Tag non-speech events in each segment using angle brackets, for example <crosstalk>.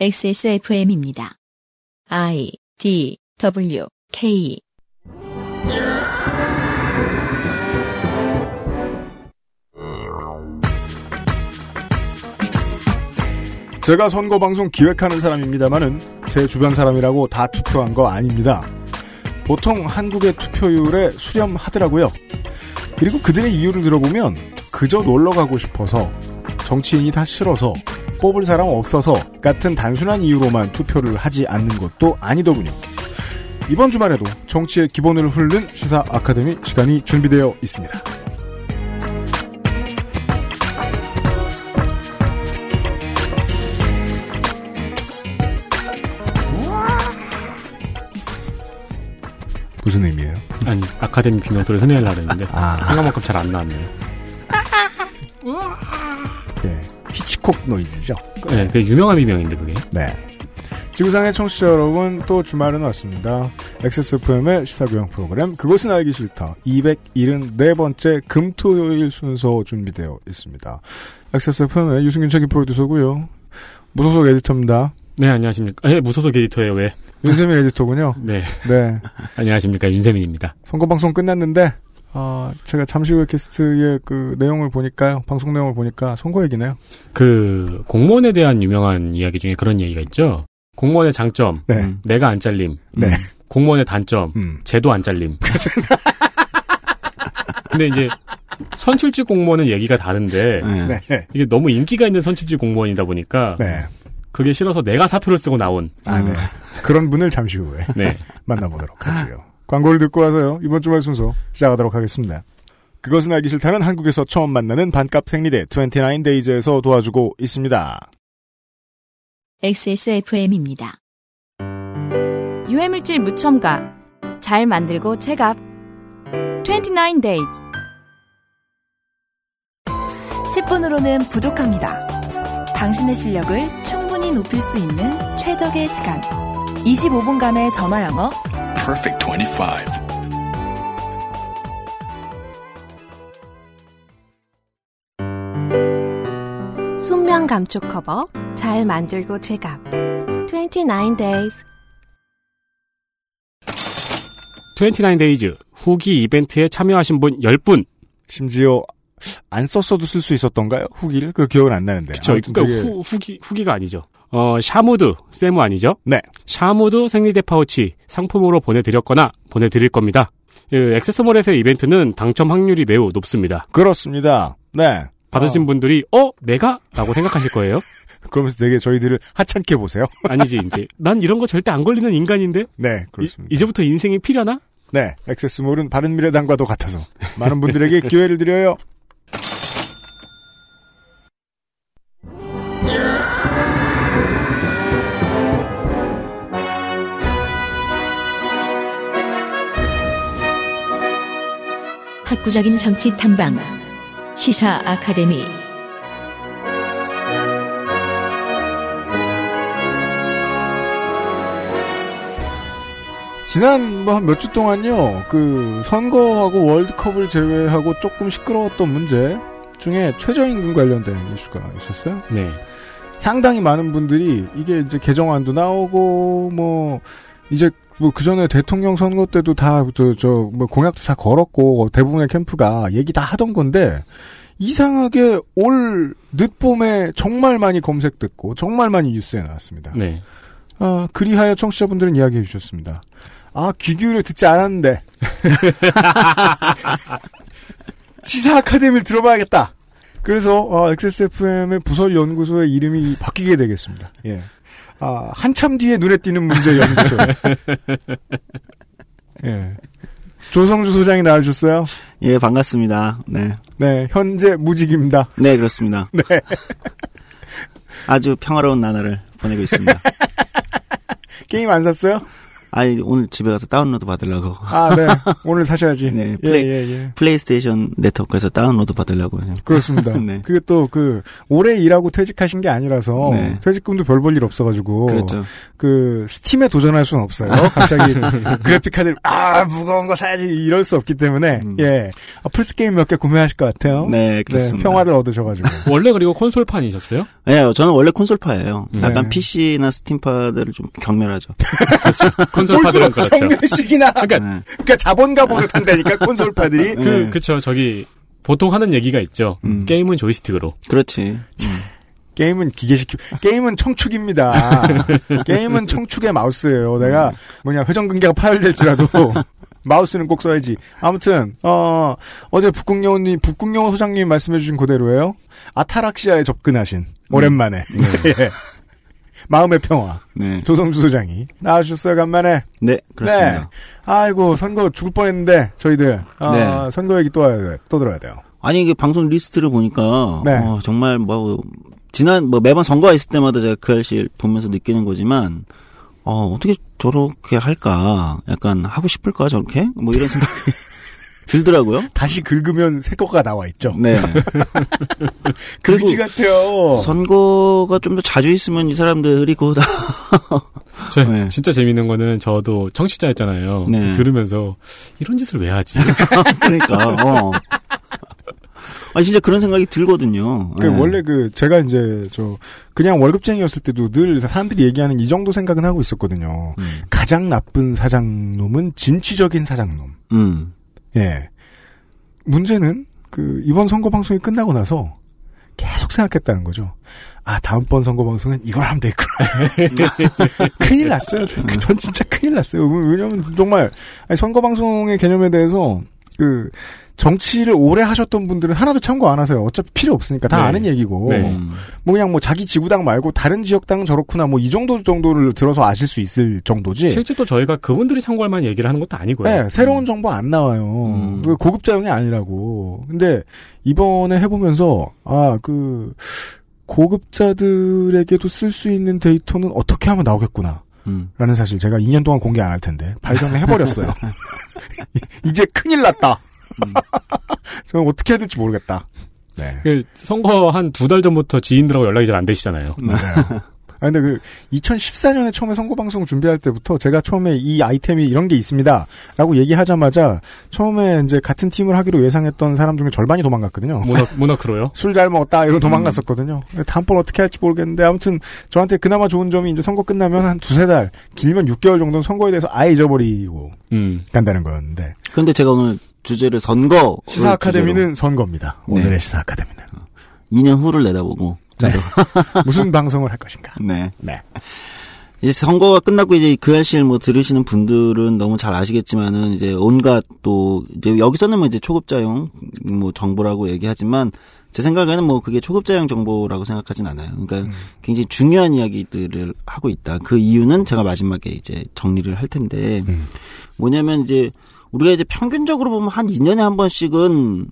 XSFM입니다. I D W K 제가 선거 방송 기획하는 사람입니다만은 제 주변 사람이라고 다 투표한 거 아닙니다. 보통 한국의 투표율에 수렴하더라고요. 그리고 그들의 이유를 들어보면 그저 놀러 가고 싶어서 정치인이 다 싫어서 뽑을 사람 없어서 같은 단순한 이유로만 투표를 하지 않는 것도 아니더군요. 이번 주말에도 정치의 기본을 훑는 시사 아카데미 시간이 준비되어 있습니다. 무슨 의미예요? 아니 아카데미 비명소리 흔내려고 했는데 아. 생각만큼 잘 안 나왔네요. <laughs> 예, 히치콕 노이즈죠. 네, 그 유명한 비명인데 그게. 네. 지구상의 청취자 여러분, 또 주말은 왔습니다. XSFM의 시사교양 프로그램, 그것은 알기 싫다. 274번째 금토요일 순서 준비되어 있습니다. XSFM의 유승균 책임 프로듀서고요 무소속 에디터입니다. 네 안녕하십니까. 예 무소속 에디터예요 왜? 윤세민 에디터군요. 네 네. <laughs> 안녕하십니까 윤세민입니다. 선거방송 끝났는데, 아, 제가 잠시 후에 게스트의 그 내용을 보니까요. 방송 내용을 보니까 선거 얘기네요. 그 공무원에 대한 유명한 이야기 중에 그런 얘기가 있죠. 공무원의 장점 네. 내가 안 잘림. 네. 공무원의 단점 음. 제도 안 잘림. <laughs> 근데 이제 선출직 공무원은 얘기가 다른데 네. 네. 이게 너무 인기가 있는 선출직 공무원이다 보니까 네. 그게 싫어서 내가 사표를 쓰고 나온 아, 네. 그런 분을 잠시 후에. 네 <laughs> 만나보도록 하지요. 광고를 듣고 와서요. 이번 주말 순서 시작하도록 하겠습니다. 그것은 알기 싫다는 한국에서 처음 만나는 반값 생리대 29데이즈에서 도와주고 있습니다. XSFM입니다. 유해물질 무첨가 잘 만들고 체갑 29 days 10분으로는 부족합니다. 당신의 실력을 충분히 높일 수 있는 최적의 시간. 25분간의 전화 영어. Perfect 25. 순면 감촉 커버 잘 만들고 제값 29 days. 29 days 후기 이벤트에 참여하신 분 10분. 심지어 안 썼어도 쓸 수 있었던가요? 후기를? 그 기억은 안 나는데. 그쵸 그러니까 그게- 후, 후기 후기가 아니죠 어 샤무드 세무 아니죠 네. 샤무드 생리대 파우치 상품으로 보내드렸거나 보내드릴 겁니다 그 XS몰에서의 이벤트는 당첨 확률이 매우 높습니다 그렇습니다. 네. 받으신 분들이 어 내가 라고 생각하실 거예요 <laughs> 그러면서 되게 저희들을 하찮게 보세요. <laughs> 아니지 이제 난 이런 거 절대 안 걸리는 인간인데 네, 그렇습니다. 이, 제부터 인생이 피려나 네, 액세스몰은 바른미래당과도 같아서 많은 분들에게 <laughs> 기회를 드려요. 학구적인 정치 탐방 시사 아카데미 지난 뭐 한 몇 주 동안요, 그 선거하고 월드컵을 제외하고 조금 시끄러웠던 문제 중에 최저임금 관련된 이슈가 있었어요. 네 상당히 많은 분들이 이게 이제 개정안도 나오고 뭐 이제 뭐 그 전에 대통령 선거 때도 다저뭐 공약도 다 걸었고 대부분의 캠프가 얘기 다 하던 건데 이상하게 올 늦봄에 정말 많이 검색됐고 정말 많이 뉴스에 나왔습니다. 네. 아, 그리하여 청취자분들은 이야기해 주셨습니다. 아, 귀 기울여 듣지 않았는데. <laughs> 시사 아카데미를 들어봐야겠다. 그래서 어, XSFM의 부설 연구소의 이름이 바뀌게 되겠습니다. 예. 아, 한참 뒤에 눈에 띄는 문제 연구소. <laughs> 예. 조성주 소장이 나와주셨어요. 예, 반갑습니다. 네. 네, 현재 무직입니다. 네, 그렇습니다. <laughs> 네. 아주 평화로운 나날을 보내고 있습니다. <laughs> 게임 안 샀어요? 아니 오늘 집에 가서 다운로드 받으려고 아, 네. <laughs> 오늘 사셔야지. 네, 예, 플레이- 예, 예. 플레이스테이션 네트워크에서 다운로드 받으려고. 그렇습니다. <laughs> 네. 그게 또그 오래 일하고 퇴직하신 게 아니라서 네. 퇴직금도 별 볼 일 없어 가지고 그렇죠. 그 스팀에 도전할 수는 없어요. 갑자기 <laughs> 그래픽 카드를 아 무거운 거 사야지 이럴 수 없기 때문에 음. 예 아, 플스 게임 몇 개 구매하실 것 같아요. 네, 그렇습니다. 평화를 얻으셔 가지고 원래 그리고 콘솔판이셨어요? 네, 저는 원래 콘솔파예요. 네. 약간 PC나 스팀파들을 좀 경멸하죠. 콘솔파들은 그렇죠. 경매식이나 그러니까 네. 그러니까 자본가 버릇한다니까 <laughs> 콘솔파들이 그 네. 그쵸 저기 보통 하는 얘기가 있죠. 음. 게임은 조이스틱으로. 그렇지. 게임은 기계식 게임은 청축입니다. <laughs> 게임은 청축의 마우스예요. 내가 뭐냐 회전근개가 파열될지라도 <laughs> 마우스는 꼭 써야지. 아무튼 어 어제 북극여우님 북극여우 소장님 말씀해주신 그대로예요. 아타락시아에 접근하신 오랜만에 예. 마음의 평화 네. 조성주 소장이 나와주셨어요 간만에. 네, 그렇습니다. 네. 아이고 선거 죽을 뻔했는데 저희들 아, 네. 선거 얘기 또 와야 돼. 또 들어야 돼요. 아니 이게 방송 리스트를 보니까 네. 어, 정말 뭐 지난 뭐 매번 선거가 있을 때마다 제가 그 알씨 보면서 느끼는 거지만 어 어떻게 저렇게 할까 약간 하고 싶을까 저렇게 뭐 이런 <laughs> 생각이 들더라고요. 다시 긁으면 새 거가 나와 있죠. 네. <laughs> 그리고 같아요. 선거가 좀 더 자주 있으면 이 사람들이 그거 다 <laughs> 저 네. 진짜 재밌는 거는 저도 청취자였잖아요. 네. 들으면서 이런 짓을 왜 하지? <laughs> 그러니까 어. 아 진짜 그런 생각이 들거든요. 그 네. 원래 그 제가 이제 저 그냥 월급쟁이였을 때도 늘 사람들이 얘기하는 이 정도 생각은 하고 있었거든요. 음. 가장 나쁜 사장놈은 진취적인 사장놈. 음. 예. 문제는 그 이번 선거 방송이 끝나고 나서 계속 생각했다는 거죠. 아 다음번 선거 방송은 이걸 하면 되겠구나. <laughs> 큰일 났어요. 전, 전 진짜 큰일 났어요. 왜냐면 정말 선거 방송의 개념에 대해서 그 정치를 오래 하셨던 분들은 하나도 참고 안 하세요. 어차피 필요 없으니까 다 네. 아는 얘기고. 네. 음. 뭐 그냥 뭐 자기 지구당 말고 다른 지역당은 저렇구나 뭐 이 정도 정도를 들어서 아실 수 있을 정도지. 실제 또 저희가 그분들이 참고할 만한 얘기를 하는 것도 아니고요. 네, 새로운 정보 안 나와요. 음. 그 고급자용이 아니라고. 근데 이번에 해보면서 아 그 고급자들에게도 쓸 수 있는 데이터는 어떻게 하면 나오겠구나. 음. 라는 사실 제가 2년 동안 공개 안 할 텐데 발견을 해버렸어요. <laughs> <laughs> 이제 큰일 났다. 음. <laughs> 저는 어떻게 해야 될지 모르겠다. 네. 그 선거 한 두 달 전부터 지인들하고 연락이 잘 안 되시잖아요. 맞아요. 아, 근데 그, 2014년에 처음에 선거방송 준비할 때부터 제가 처음에 이 아이템이 이런 게 있습니다. 라고 얘기하자마자 처음에 이제 같은 팀을 하기로 예상했던 사람 중에 절반이 도망갔거든요. 모너, 모너크로요? <laughs> 술 잘 먹었다, 이러고 도망갔었거든요. 근데 다음번 어떻게 할지 모르겠는데 아무튼 저한테 그나마 좋은 점이 이제 선거 끝나면 한 두세 달, 길면 6개월 정도는 선거에 대해서 아예 잊어버리고 음. 간다는 거였는데. 근데 제가 오늘 주제를 선거 시사 아카데미는 선거입니다. 네. 오늘의 시사 아카데미는. 2년 후를 내다보고 네. <laughs> 무슨 방송을 할 것인가. 네. 네. 이제 선거가 끝나고 이제 그 알씨를 뭐 들으시는 분들은 너무 잘 아시겠지만은 이제 온갖 또 이제 여기서는 뭐 이제 초급자용 뭐 정보라고 얘기하지만 제 생각에는 뭐 그게 초급자용 정보라고 생각하진 않아요. 그러니까 굉장히 중요한 이야기들을 하고 있다. 그 이유는 제가 마지막에 이제 정리를 할 텐데 음. 뭐냐면 이제 우리가 이제 평균적으로 보면 한 2년에 한 번씩은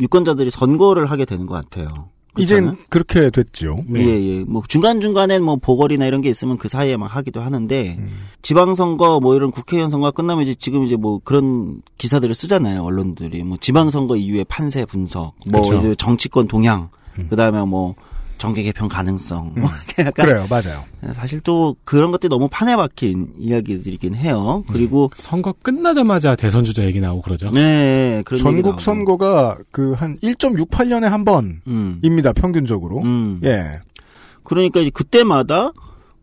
유권자들이 선거를 하게 되는 것 같아요. 이젠 그렇게 됐죠. 네. 예, 예. 뭐 중간중간에 뭐 보궐이나 이런 게 있으면 그 사이에 막 하기도 하는데 음. 지방선거 뭐 이런 국회의원 선거가 끝나면 이제 지금 이제 뭐 그런 기사들을 쓰잖아요. 언론들이 뭐 지방선거 이후에 판세 분석, 뭐 정치권 동향, 음. 그다음에 뭐 정계 개편 가능성. 뭐 이렇게 <laughs> 약간 그래요, 맞아요. 사실 또 그런 것들이 너무 판에 박힌 이야기들이긴 해요. 그리고 선거 끝나자마자 대선 주자 얘기 나오고 그러죠. 네, 전국. 선거가 그 한 1.68년에 한 번입니다, 음. 평균적으로. 음. 예. 그러니까 이제 그때마다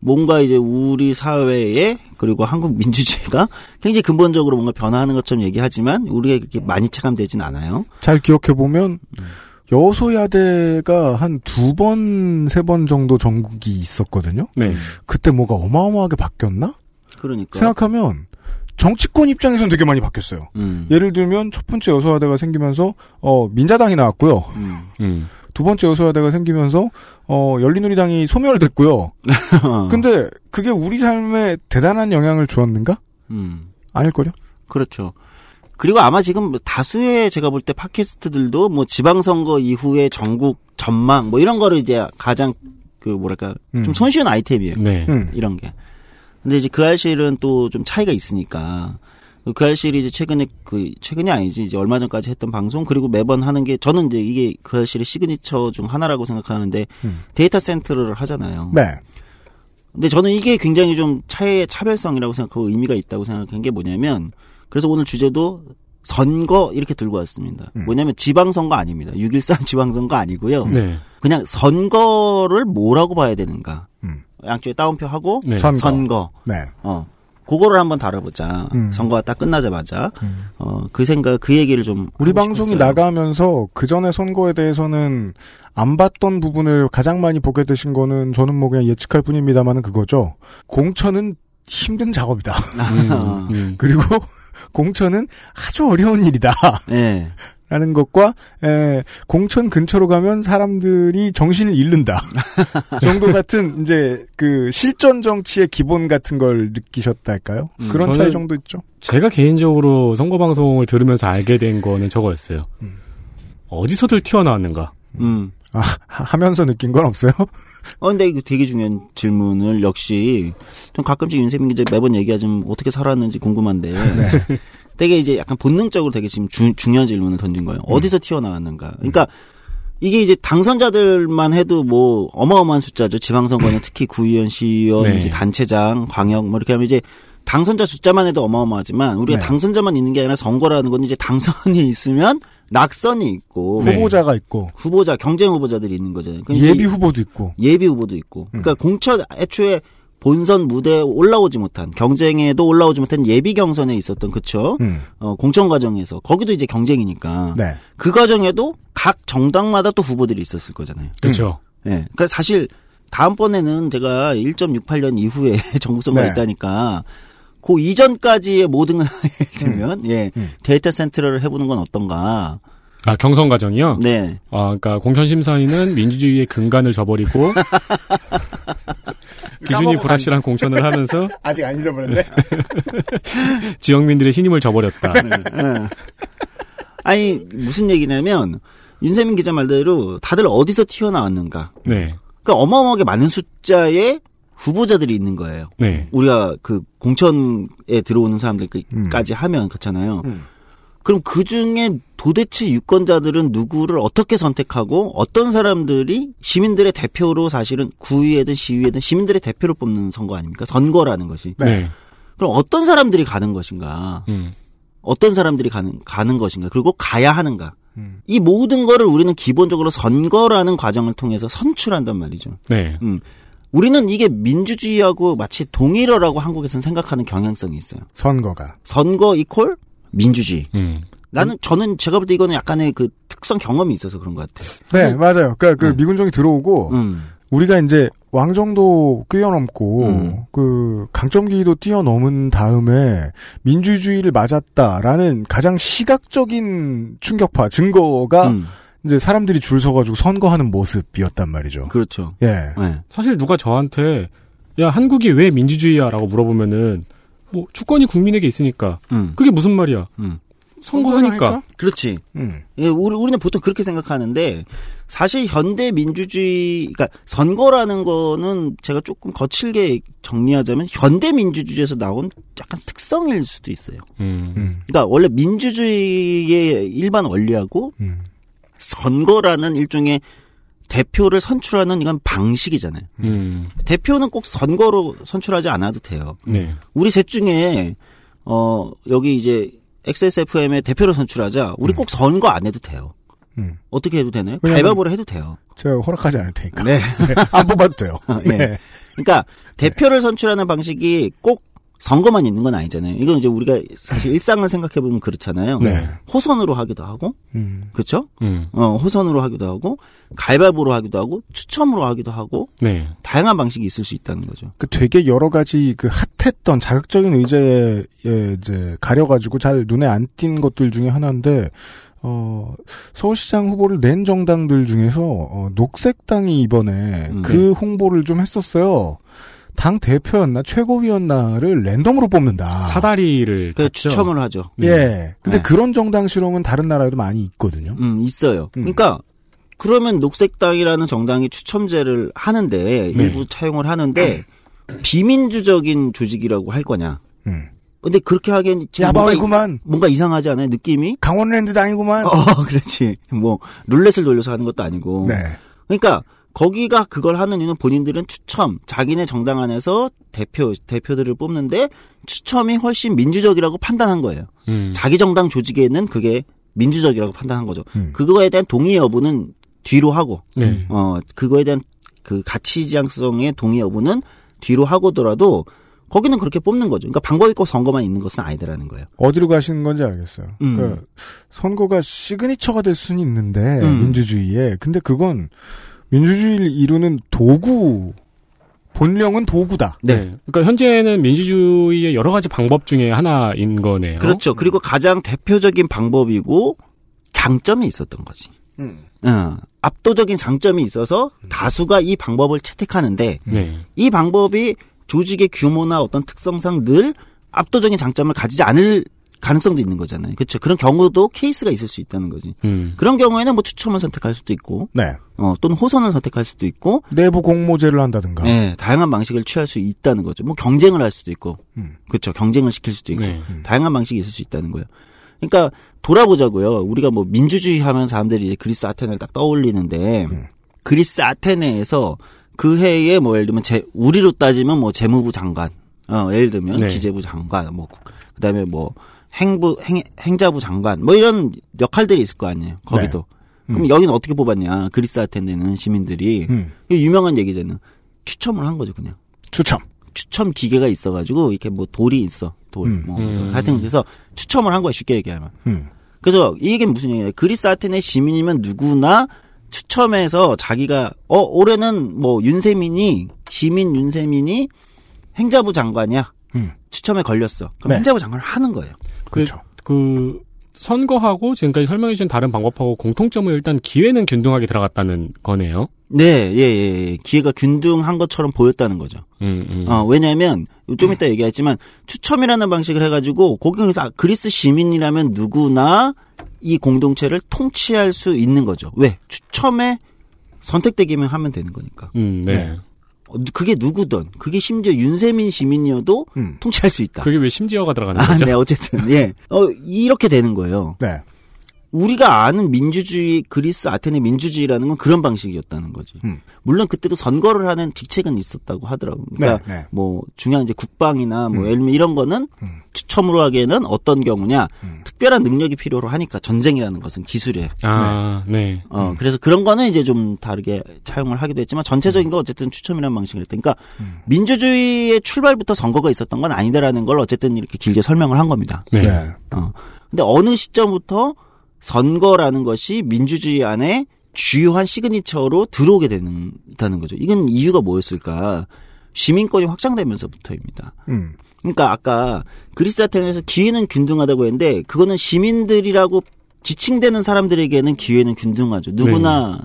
뭔가 이제 우리 사회에 그리고 한국 민주주의가 굉장히 근본적으로 뭔가 변화하는 것처럼 얘기하지만 우리가 그렇게 많이 체감되진 않아요. 잘 기억해 보면, 여소야대가 한 두 번, 세 번 정도 전국이 있었거든요? 네. 그때 뭐가 어마어마하게 바뀌었나? 그러니까. 생각하면, 정치권 입장에서는 되게 많이 바뀌었어요. 음. 예를 들면, 첫 번째 여소야대가 생기면서, 어, 민자당이 나왔고요. 음. 음. 두 번째 여소야대가 생기면서, 어, 열린우리당이 소멸됐고요. <laughs> 근데, 그게 우리 삶에 대단한 영향을 주었는가? 음. 아닐걸요? 그렇죠. 그리고 아마 지금 다수의 제가 볼 때 팟캐스트들도 뭐 지방선거 이후에 전국 전망 뭐 이런 거를 이제 가장 그 뭐랄까 음. 좀 손쉬운 아이템이에요. 네. 음. 이런 게. 근데 이제 그알싫은 또 좀 차이가 있으니까 그알싫이 이제 최근에 그 최근이 아니지 이제 얼마 전까지 했던 방송 그리고 매번 하는 게 저는 이제 이게 그알싫의 시그니처 중 하나라고 생각하는데 음. 데이터 센터를 하잖아요. 네. 근데 저는 이게 굉장히 좀 차의 차별성이라고 생각하고 의미가 있다고 생각한 게 뭐냐면 그래서 오늘 주제도 선거 이렇게 들고 왔습니다. 음. 뭐냐면 지방선거 아닙니다. 6.13 지방선거 아니고요. 네. 그냥 선거를 뭐라고 봐야 되는가. 음. 양쪽에 따옴표 하고 네. 선거. 선거. 네. 어. 그거를 한번 다뤄보자. 음. 선거가 딱 끝나자마자. 음. 어, 그 생각, 그 얘기를 좀. 우리 방송이 싶었어요. 나가면서 그 전에 선거에 대해서는 안 봤던 부분을 가장 많이 보게 되신 거는 저는 뭐 그냥 예측할 뿐입니다만은 그거죠. 공천은 힘든 작업이다. <laughs> 음, 음. <laughs> 그리고 공천은 아주 어려운 일이다. <laughs> 예. 라는 것과 에, 공천 근처로 가면 사람들이 정신을 잃는다 <laughs> 정도 같은 이제 그 실전 정치의 기본 같은 걸 느끼셨달까요? 음, 그런 차이 정도 있죠. 제가 개인적으로 선거 방송을 들으면서 알게 된 거는 저거였어요. 음. 어디서들 튀어나왔는가. 음. 아, 하- 하면서 느낀 건 없어요? <laughs> 어, 근데 이거 되게 중요한 질문을 역시 좀 가끔씩 윤세민 기자 매번 얘기하지만 어떻게 살았는지 궁금한데 <laughs> 되게 이제 약간 본능적으로 되게 지금 주- 중요한 질문을 던진 거예요. 어디서 튀어나왔는가. 그러니까 이게 이제 당선자들만 해도 뭐 어마어마한 숫자죠. 지방선거는 특히 구의원, 시의원, 네. 단체장, 광역 뭐 이렇게 하면 이제 당선자 숫자만 해도 어마어마하지만 우리가 네. 당선자만 있는 게 아니라 선거라는 건 이제 당선이 있으면 낙선이 있고 네. 후보자가 있고 후보자 경쟁 후보자들이 있는 거잖아요. 그러니까 예비 후보도 있고 예비 후보도 있고. 음. 그러니까 공천 애초에 본선 무대에 올라오지 못한 경쟁에도 올라오지 못한 예비 경선에 있었던 그쵸? 음, 어, 공천 과정에서 거기도 이제 경쟁이니까 네. 그 과정에도 각 정당마다 또 후보들이 있었을 거잖아요. 그렇죠. 예. 그러니까 사실 다음번에는 제가 1.68년 이후에 <laughs> 정부 선거가 네. 있다니까 그 이전까지의 모든 예를 들면 <laughs> 예 음. 데이터 센터를 해보는 건 어떤가. 아, 경선 과정이요? 네. 아, 그러니까 공천 심사위는 민주주의의 근간을 저버리고 <laughs> 기준이 불확실한 공천을 하면서 <laughs> 아직 안 잊어버렸네. 지역민들의 신임을 저버렸다. 예. 아니 무슨 얘기냐면 윤세민 기자 말대로 다들 어디서 튀어나왔는가. 네. 그러니까 어마어마하게 많은 숫자의 후보자들이 있는 거예요. 네. 우리가 그 공천에 들어오는 사람들까지 하면 그렇잖아요. 음. 그럼 그 중에 도대체 유권자들은 누구를 어떻게 선택하고 어떤 사람들이 시민들의 대표로 사실은 구의회든 시의회든 시민들의 대표를 뽑는 선거 아닙니까? 선거라는 것이. 네. 그럼 어떤 사람들이 가는 것인가? 음. 어떤 사람들이 가는 가는 것인가? 그리고 가야 하는가? 음. 이 모든 거를 우리는 기본적으로 선거라는 과정을 통해서 선출한단 말이죠. 네. 음. 우리는 이게 민주주의하고 마치 동일어라고 한국에서는 생각하는 경향성이 있어요. 선거가. 선거 이퀄 민주주의. 음. 나는 저는 제가 볼 때 이거는 약간의 그 특성 경험이 있어서 그런 것 같아요. 네, 맞아요. 그러니까 그 네. 미군정이 들어오고 음. 우리가 이제 왕정도 뛰어넘고 음. 그 강점기도 뛰어넘은 다음에 민주주의를 맞았다라는 가장 시각적인 충격파 증거가 음. 이제 사람들이 줄 서가지고 선거하는 모습이었단 말이죠. 그렇죠. 예. 네. 사실 누가 저한테 야 한국이 왜 민주주의야라고 물어보면은 뭐 주권이 국민에게 있으니까 음. 그게 무슨 말이야? 음. 선거하니까. 그렇지. 음. 예, 우리, 우리는 보통 그렇게 생각하는데, 사실 현대 민주주의, 그러니까 선거라는 거는 제가 조금 거칠게 정리하자면 현대 민주주의에서 나온 약간 특성일 수도 있어요. 음. 음. 그러니까 원래 민주주의의 일반 원리하고 음. 선거라는 일종의 대표를 선출하는 이건 방식이잖아요. 음. 대표는 꼭 선거로 선출하지 않아도 돼요. 네. 우리 셋 중에 어 여기 이제 XSFM의 대표를 선출하자. 우리 꼭 선거 안 해도 돼요. 음. 어떻게 해도 되나요? 가위바위보로 해도 돼요. 제가 허락하지 않을 테니까. 네. <laughs> 네, 안 뽑아도 돼요. 예. <laughs> 네. 그러니까 대표를 선출하는 방식이 꼭 선거만 있는 건 아니잖아요. 이건 이제 우리가 사실 <laughs> 일상을 생각해 보면 그렇잖아요. 네. 호선으로 하기도 하고, 음. 그렇죠? 음. 어, 호선으로 하기도 하고, 가위바위보로 하기도 하고, 추첨으로 하기도 하고, 네. 다양한 방식이 있을 수 있다는 거죠. 그 되게 여러 가지 그 핫했던 자극적인 의제에 이제 가려가지고 잘 눈에 안 띈 것들 중에 하나인데, 어, 서울시장 후보를 낸 정당들 중에서, 어, 녹색당이 이번에 음. 그 홍보를 좀 했었어요. 당 대표였나 최고위였나를 랜덤으로 뽑는다. 사다리를 그. 추첨을 하죠. 예. 근데 네. 그런 정당 실험은 다른 나라에도 많이 있거든요. 음, 있어요. 음. 그러니까 그러면 녹색당이라는 정당이 추첨제를 하는데 네. 일부 차용을 하는데 비민주적인 조직이라고 할 거냐. 음. 근데 그렇게 하기엔 지금 뭔가, 이- 야바이구만. 뭔가 이상하지 않아요? 느낌이? 강원랜드 당이구만. 어, <laughs> 그렇지. 뭐 룰렛을 돌려서 하는 것도 아니고. 네. 그러니까 거기가 그걸 하는 이유는 본인들은 추첨, 자기네 정당 안에서 대표 대표들을 뽑는데 추첨이 훨씬 민주적이라고 판단한 거예요. 음. 자기 정당 조직에는 그게 민주적이라고 판단한 거죠. 음. 그거에 대한 동의 여부는 뒤로 하고, 네. 어 그거에 대한 그 가치 지향성의 동의 여부는 뒤로 하고더라도 거기는 그렇게 뽑는 거죠. 그러니까 방법 있고 선거만 있는 것은 아니더라는 거예요. 어디로 가시는 건지 알겠어요. 음. 그러니까 선거가 시그니처가 될 수는 있는데 음. 민주주의에 근데 그건 민주주의를 이루는 도구 본령은 도구다. 네. 그러니까 현재는 민주주의의 여러 가지 방법 중에 하나인 거네요. 그렇죠. 그리고 가장 대표적인 방법이고 장점이 있었던 거지. 어, 압도적인 장점이 있어서 다수가 이 방법을 채택하는데 네. 이 방법이 조직의 규모나 어떤 특성상 늘 압도적인 장점을 가지지 않을 가능성도 있는 거잖아요. 그렇죠. 그런 경우도 케이스가 있을 수 있다는 거지. 음. 그런 경우에는 뭐 추첨을 선택할 수도 있고, 네. 어, 또는 호선을 선택할 수도 있고, 내부 공모제를 한다든가. 예, 다양한 방식을 취할 수 있다는 거죠. 뭐 경쟁을 할 수도 있고, 음. 그렇죠. 경쟁을 시킬 수도 있고, 네. 다양한 방식이 있을 수 있다는 거예요. 그러니까 돌아보자고요. 우리가 뭐 민주주의 하면 사람들이 이제 그리스 아테네를 딱 떠올리는데 음. 그리스 아테네에서 그 해에 뭐 예를 들면 제 우리로 따지면 뭐 재무부 장관, 어 예를 들면 네. 기재부 장관, 뭐 그다음에 뭐 행부 행 행자부 장관 뭐 이런 역할들이 있을 거 아니에요. 거기도. 그럼 여기는 어떻게 뽑았냐? 그리스 아테네는 시민들이 음. 유명한 얘기잖아요. 추첨을 한 거죠, 그냥. 추첨. 추첨 기계가 있어가지고 이렇게 뭐 돌이 있어 돌 음. 뭐 그래서 음. 하여튼 그래서 추첨을 한 거야 쉽게 얘기하면 음. 그래서 이 얘기는 무슨 얘기냐 그리스 아테네 시민이면 누구나 추첨해서 자기가 어 올해는 뭐 윤세민이 시민 윤세민이 행자부 장관이야 음. 추첨에 걸렸어 그럼 네. 행자부 장관을 하는 거예요 그렇죠. 그 선거하고 지금까지 설명해 주신 다른 방법하고 공통점은 일단 기회는 균등하게 들어갔다는 거네요. 네, 예, 예, 예. 기회가 균등한 것처럼 보였다는 거죠. 음, 음. 어, 왜냐면, 좀 이따 얘기했지만, 추첨이라는 방식을 해가지고, 거기서 아, 그리스 시민이라면 누구나 이 공동체를 통치할 수 있는 거죠. 왜? 추첨에 선택되기만 하면 되는 거니까. 음, 네. 네. 어, 그게 누구든, 그게 심지어 윤세민 시민이어도 음. 통치할 수 있다. 그게 왜 심지어가 들어가는 아, 거죠? 네, 어쨌든, 예. 어, 이렇게 되는 거예요. 네. 우리가 아는 민주주의, 그리스 아테네 민주주의라는 건 그런 방식이었다는 거지. 음. 물론 그때도 선거를 하는 직책은 있었다고 하더라고요. 그러니까 네, 네. 뭐 중요한 이제 국방이나 뭐 음. 예를 들면 이런 거는 음. 추첨으로 하기에는 어떤 경우냐 음. 특별한 능력이 필요로 하니까 전쟁이라는 것은 기술이에요. 아, 네. 어 그래서 그런 거는 이제 좀 다르게 차용을 하기도 했지만 전체적인 건 어쨌든 추첨이라는 방식을 했다. 그러니까 음. 민주주의의 출발부터 선거가 있었던 건 아니다라는 걸 어쨌든 이렇게 길게 설명을 한 겁니다. 네. 네. 어. 근데 어느 시점부터 선거라는 것이 민주주의 안에 주요한 시그니처로 들어오게 된다는 거죠. 이건 이유가 뭐였을까? 시민권이 확장되면서부터입니다. 음. 그러니까 아까 그리스 아테네에서 기회는 균등하다고 했는데 그거는 시민들이라고 지칭되는 사람들에게는 기회는 균등하죠. 누구나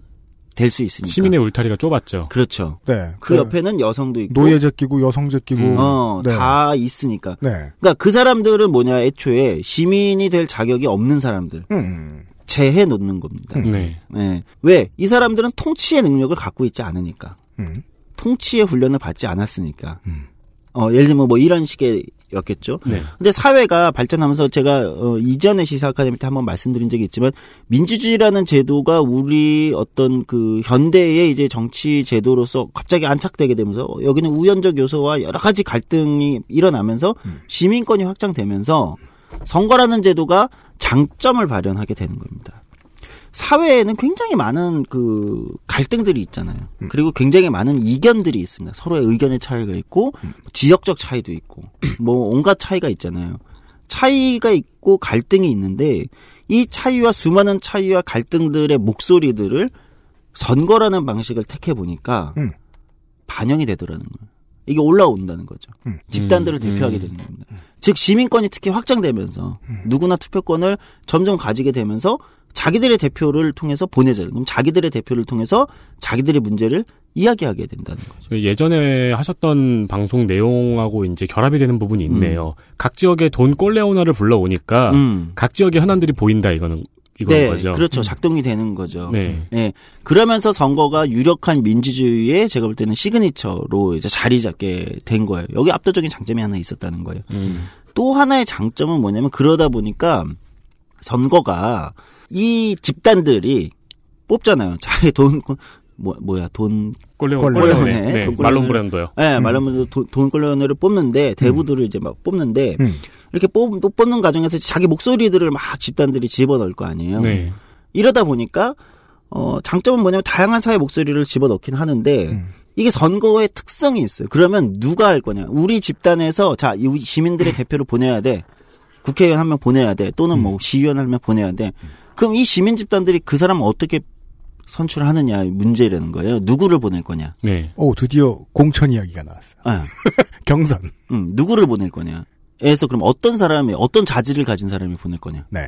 될 수 있으니까. 시민의 울타리가 좁았죠. 그렇죠. 네. 그 옆에는 여성도 있고 노예 제끼고 여성 제끼고 음. 어, 네. 다 있으니까. 네. 그러니까 그 사람들은 뭐냐 애초에 시민이 될 자격이 없는 사람들 음. 제해 놓는 겁니다. 네. 네. 왜? 이 사람들은 통치의 능력을 갖고 있지 않으니까. 음. 통치의 훈련을 받지 않았으니까. 음. 어, 예를 들면 뭐 이런 식의 였겠죠. 네. 근데 사회가 발전하면서 제가 어, 이전에 시사 아카데미 때 한번 말씀드린 적이 있지만 민주주의라는 제도가 우리 어떤 그 현대의 이제 정치 제도로서 갑자기 안착되게 되면서 여기는 우연적 요소와 여러 가지 갈등이 일어나면서 시민권이 확장되면서 선거라는 제도가 장점을 발현하게 되는 겁니다. 사회에는 굉장히 많은 그 갈등들이 있잖아요. 그리고 굉장히 많은 이견들이 있습니다. 서로의 의견의 차이가 있고 지역적 차이도 있고 <clears throat> 뭐 온갖 차이가 있잖아요. 차이가 있고 갈등이 있는데 이 차이와 수많은 차이와 갈등들의 목소리들을 선거라는 방식을 택해 보니까 음. 반영이 되더라는 거예요. 이게 올라온다는 거죠. 음. 집단들을 음, 대표하게 음. 되는 겁니다. 즉 시민권이 특히 확장되면서 누구나 투표권을 점점 가지게 되면서 자기들의 대표를 통해서 보내자. 그럼 자기들의 대표를 통해서 자기들의 문제를 이야기하게 된다는 거죠. 그 예전에 하셨던 방송 내용하고 이제 결합이 되는 부분이 있네요. 각 지역에 돈 꼴레오나를 불러오니까 음. 각 지역의 현안들이 보인다 이거는 이건 네, 거죠. 그렇죠. 작동이 되는 거죠. 네. 예. 그러면서 선거가 유력한 민주주의의 제가 볼 때는 시그니처로 이제 자리 잡게 된 거예요. 여기 압도적인 장점이 하나 있었다는 거예요. 음. 또 하나의 장점은 뭐냐면 그러다 보니까 선거가 이 집단들이 뽑잖아요. <laughs> 자기 돈, 뭐, 뭐야, 돈, 꼴레 꼴레. 꼴레오네. 네. 돈 말론 꼴레오네. 브랜도요. 예, 말하면 돈, 돈 꼴레오네를 뽑는데 대부들을 이제 막 뽑는데 음. 이렇게 뽑, 또 뽑는 과정에서 자기 목소리들을 막 집단들이 집어넣을 거 아니에요. 네. 이러다 보니까 어 장점은 뭐냐면 다양한 사회 목소리를 집어넣긴 하는데 음. 이게 선거의 특성이 있어요. 그러면 누가 할 거냐? 우리 집단에서 자, 이 시민들의 대표를 보내야 돼. 국회의원 한 명 보내야 돼. 또는 뭐 시의원 한 명 보내야 돼. 그럼 이 시민 집단들이 그 사람을 어떻게 선출하느냐 문제라는 거예요. 누구를 보낼 거냐? 네. 오, 드디어 공천 이야기가 나왔어요. 아, <laughs> 경선. 음, 누구를 보낼 거냐? 에서 그럼 어떤 사람이 어떤 자질을 가진 사람이 보낼 거냐? 네.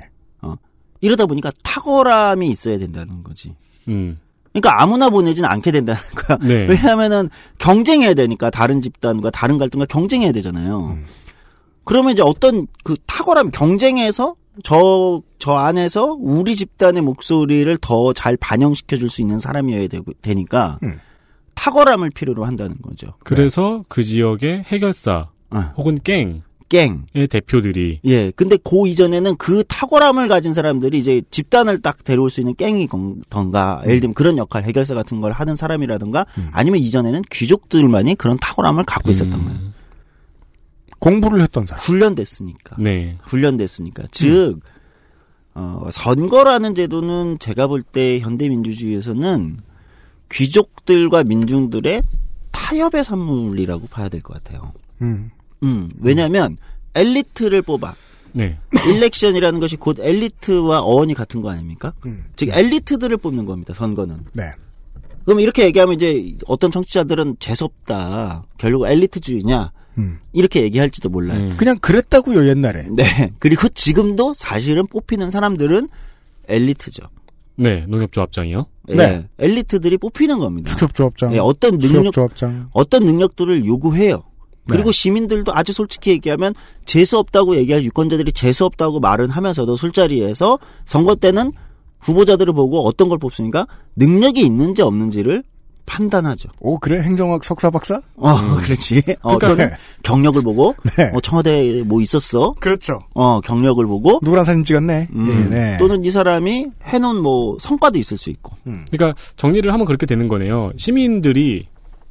이러다 보니까 탁월함이 있어야 된다는 거지. 음. 그러니까 아무나 보내지는 않게 된다는 거야. 네. <laughs> 왜냐하면은 경쟁해야 되니까 다른 집단과 다른 갈등과 경쟁해야 되잖아요. 그러면 이제 어떤 그 탁월함 경쟁에서 저, 저 안에서 우리 집단의 목소리를 더 잘 반영시켜 줄 수 있는 사람이어야 되고, 되니까 음. 탁월함을 필요로 한다는 거죠. 그래서 그 지역의 해결사 어, 혹은 갱의 깽. 대표들이 예. 근데 그 이전에는 그 탁월함을 가진 사람들이 이제 집단을 딱 데려올 수 있는 깽이던가, 예를 들면 그런 역할, 해결사 같은 걸 하는 사람이라던가, 아니면 이전에는 귀족들만이 그런 탁월함을 갖고 있었던 음. 거예요. 공부를 했던 사람. 훈련됐으니까. 네. 훈련됐으니까. 즉, 어, 선거라는 제도는 제가 볼 때 현대민주주의에서는 귀족들과 민중들의 타협의 산물이라고 봐야 될 것 같아요. 음. 음, 왜냐면, 엘리트를 뽑아. 네. 일렉션이라는 것이 곧 엘리트와 어원이 같은 거 아닙니까? 음. 즉, 엘리트들을 뽑는 겁니다, 선거는. 네. 그럼 이렇게 얘기하면 이제 어떤 정치자들은 재수없다. 결국 엘리트주의냐. 음. 이렇게 얘기할지도 몰라요. 음. 그냥 그랬다고요, 옛날에. 네. <laughs> 그리고 지금도 사실은 뽑히는 사람들은 엘리트죠. 네. 농협조합장이요. 예, 네. 엘리트들이 뽑히는 겁니다. 축협조합장. 예, 어떤 능력, 수협조합장. 어떤 능력들을 요구해요. 그리고 네. 시민들도 아주 솔직히 얘기하면 재수 없다고 얘기할 유권자들이 재수 없다고 말은 하면서도 술자리에서 선거 때는 후보자들을 보고 어떤 걸 뽑습니까? 능력이 있는지 없는지를 판단하죠. 오, 그래? 행정학 석사 박사? 어, <laughs> 그렇지. 어, 그러니까 네. 경력을 보고 <laughs> 네. 어, 청와대에 뭐 있었어? 그렇죠. 어, 경력을 보고 누구랑 사진 찍었네? 음, 예, 네. 또는 이 사람이 해놓은 뭐 성과도 있을 수 있고. 그러니까 정리를 하면 그렇게 되는 거네요. 시민들이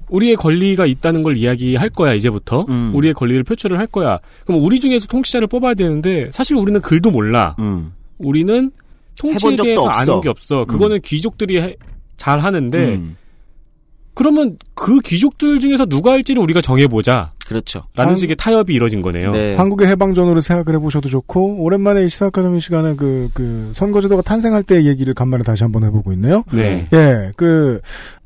우리의 권리가 있다는 걸 이야기할 거야 이제부터 음. 우리의 권리를 표출을 할 거야. 그럼 우리 중에서 통치자를 뽑아야 되는데 사실 우리는 글도 몰라. 음. 우리는 통치에 대해서 없어. 아는 게 없어. 그거는 귀족들이 해- 잘 하는데 음, 그러면 그 귀족들 중에서 누가 할지를 우리가 정해보자. 그렇죠. 라는 한- 식의 타협이 이뤄진 거네요. 네. 한국의 해방전으로 생각을 해보셔도 좋고, 오랜만에 이 시사아카데미 시간에 그, 그, 선거제도가 탄생할 때 얘기를 간만에 다시 한번 해보고 있네요. 네. 예, 그,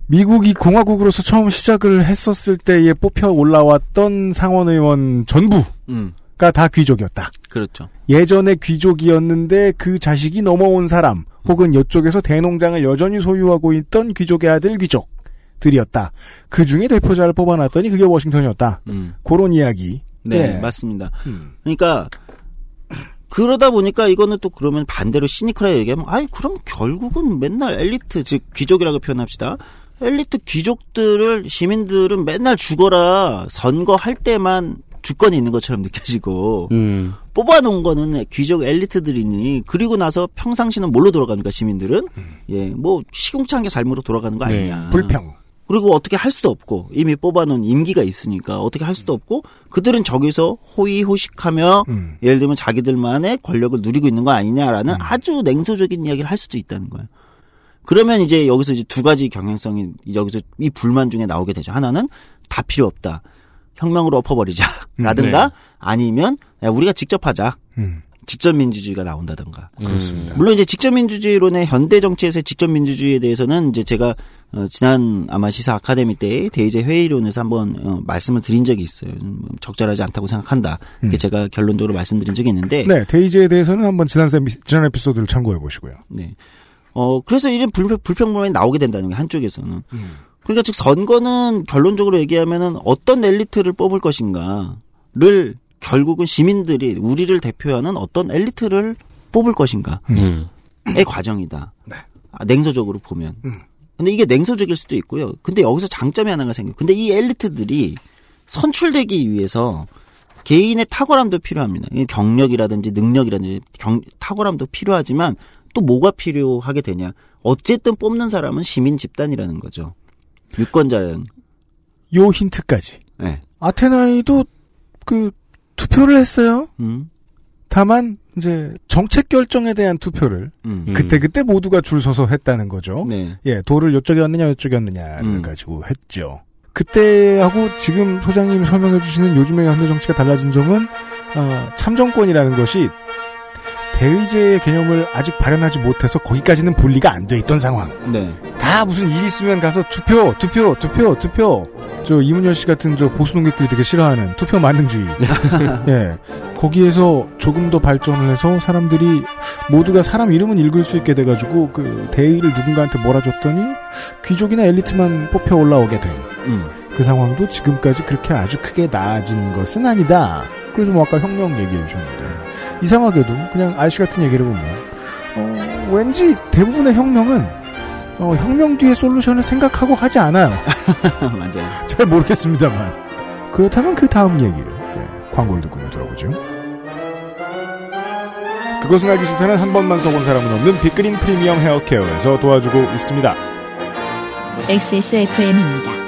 미국이 공화국으로서 처음 시작을 했었을 때에 뽑혀 올라왔던 상원 의원 전부가 음, 다 귀족이었다. 그렇죠. 예전에 귀족이었는데 그 자식이 넘어온 사람, 혹은 이쪽에서 대농장을 여전히 소유하고 있던 귀족의 아들 귀족들이었다. 그 중에 대표자를 뽑아놨더니 그게 워싱턴이었다. 음. 그런 이야기. 네, 예. 맞습니다. 음. 그러니까 그러다 보니까 이거는 또 그러면 반대로 시니컬하게 얘기하면 아이 그럼 결국은 맨날 엘리트 즉 귀족이라고 표현합시다. 엘리트 귀족들을 시민들은 맨날 죽어라 선거할 때만 주권이 있는 것처럼 느껴지고 음. 뽑아놓은 거는 귀족 엘리트들이니 그리고 나서 평상시는 뭘로 돌아갑니까 시민들은 예뭐 시궁창계 삶으로 돌아가는 거 네. 아니냐 불평. 그리고 어떻게 할 수도 없고 이미 뽑아놓은 임기가 있으니까 어떻게 할 수도 없고 그들은 저기서 호의호식하며 음. 예를 들면 자기들만의 권력을 누리고 있는 거 아니냐라는 아주 냉소적인 이야기를 할 수도 있다는 거예요. 그러면 이제 여기서 이제 두 가지 경향성이 여기서 이 불만 중에 나오게 되죠. 하나는 다 필요 없다. 혁명으로 엎어버리자. 라든가 네. 아니면 야, 우리가 직접 하자. 음. 직접 민주주의가 나온다든가. 그렇습니다. 물론 이제 직접 민주주의론의 현대 정치에서의 직접 민주주의에 대해서는 이제 제가 어, 지난 아마 시사 아카데미 때 대의제 회의론에서 한번 어, 말씀을 드린 적이 있어요. 좀 적절하지 않다고 생각한다. 이렇게 제가 결론적으로 말씀드린 적이 있는데 네, 데이지에 대해서는 한번 지난 셈, 지난 에피소드를 참고해 보시고요. 네. 어, 그래서 이런 불평, 불평론이 나오게 된다는 게 한쪽에서는. 음. 그러니까 즉 선거는 결론적으로 얘기하면은 어떤 엘리트를 뽑을 것인가를 결국은 시민들이 우리를 대표하는 어떤 엘리트를 뽑을 것인가. 음. 과정이다. 네. 아, 냉소적으로 보면. 음. 근데 이게 냉소적일 수도 있고요. 근데 여기서 장점이 하나가 생겨요. 근데 이 엘리트들이 선출되기 위해서 개인의 탁월함도 필요합니다. 경력이라든지 능력이라든지 경- 탁월함도 필요하지만 또 뭐가 필요하게 되냐. 어쨌든 뽑는 사람은 시민 집단이라는 거죠. 유권자는. 요 힌트까지. 네. 아테나이도 그 투표를 했어요. 음. 다만 이제 정책 결정에 대한 투표를 음. 음. 그때 그때 모두가 줄 서서 했다는 거죠. 네. 예, 돌을 요쪽이었느냐 요쪽이었느냐를 음. 가지고 했죠. 그때하고 지금 소장님이 설명해 주시는 요즘의 현대 정치가 달라진 점은 어, 참정권이라는 것이 대의제의 개념을 아직 발현하지 못해서 거기까지는 분리가 안 돼 있던 상황. 네. 다 무슨 일 있으면 가서 투표, 투표, 투표, 투표. 저 이문열 씨 같은 저 보수 농객들이 되게 싫어하는 투표 만능주의. <laughs> 예. 거기에서 조금 더 발전을 해서 사람들이 모두가 사람 이름은 읽을 수 있게 돼가지고 그 대의를 누군가한테 몰아줬더니 귀족이나 엘리트만 뽑혀 올라오게 된그 음. 상황도 지금까지 그렇게 아주 크게 나아진 것은 아니다. 그래서 뭐 아까 혁명 얘기해 주셨는데 이상하게도 그냥 아저씨 같은 얘기를 보면 어, 왠지 대부분의 혁명은 어, 혁명 뒤에 솔루션을 생각하고 하지 않아요. <laughs> 맞아요. 잘 모르겠습니다만 그렇다면 그 다음 얘기를 네, 광고를 듣고 좀 들어보죠. 그것은 알기 싫다는 한 번만 써본 사람은 없는 빅그린 프리미엄 헤어케어에서 도와주고 있습니다. XSFM입니다.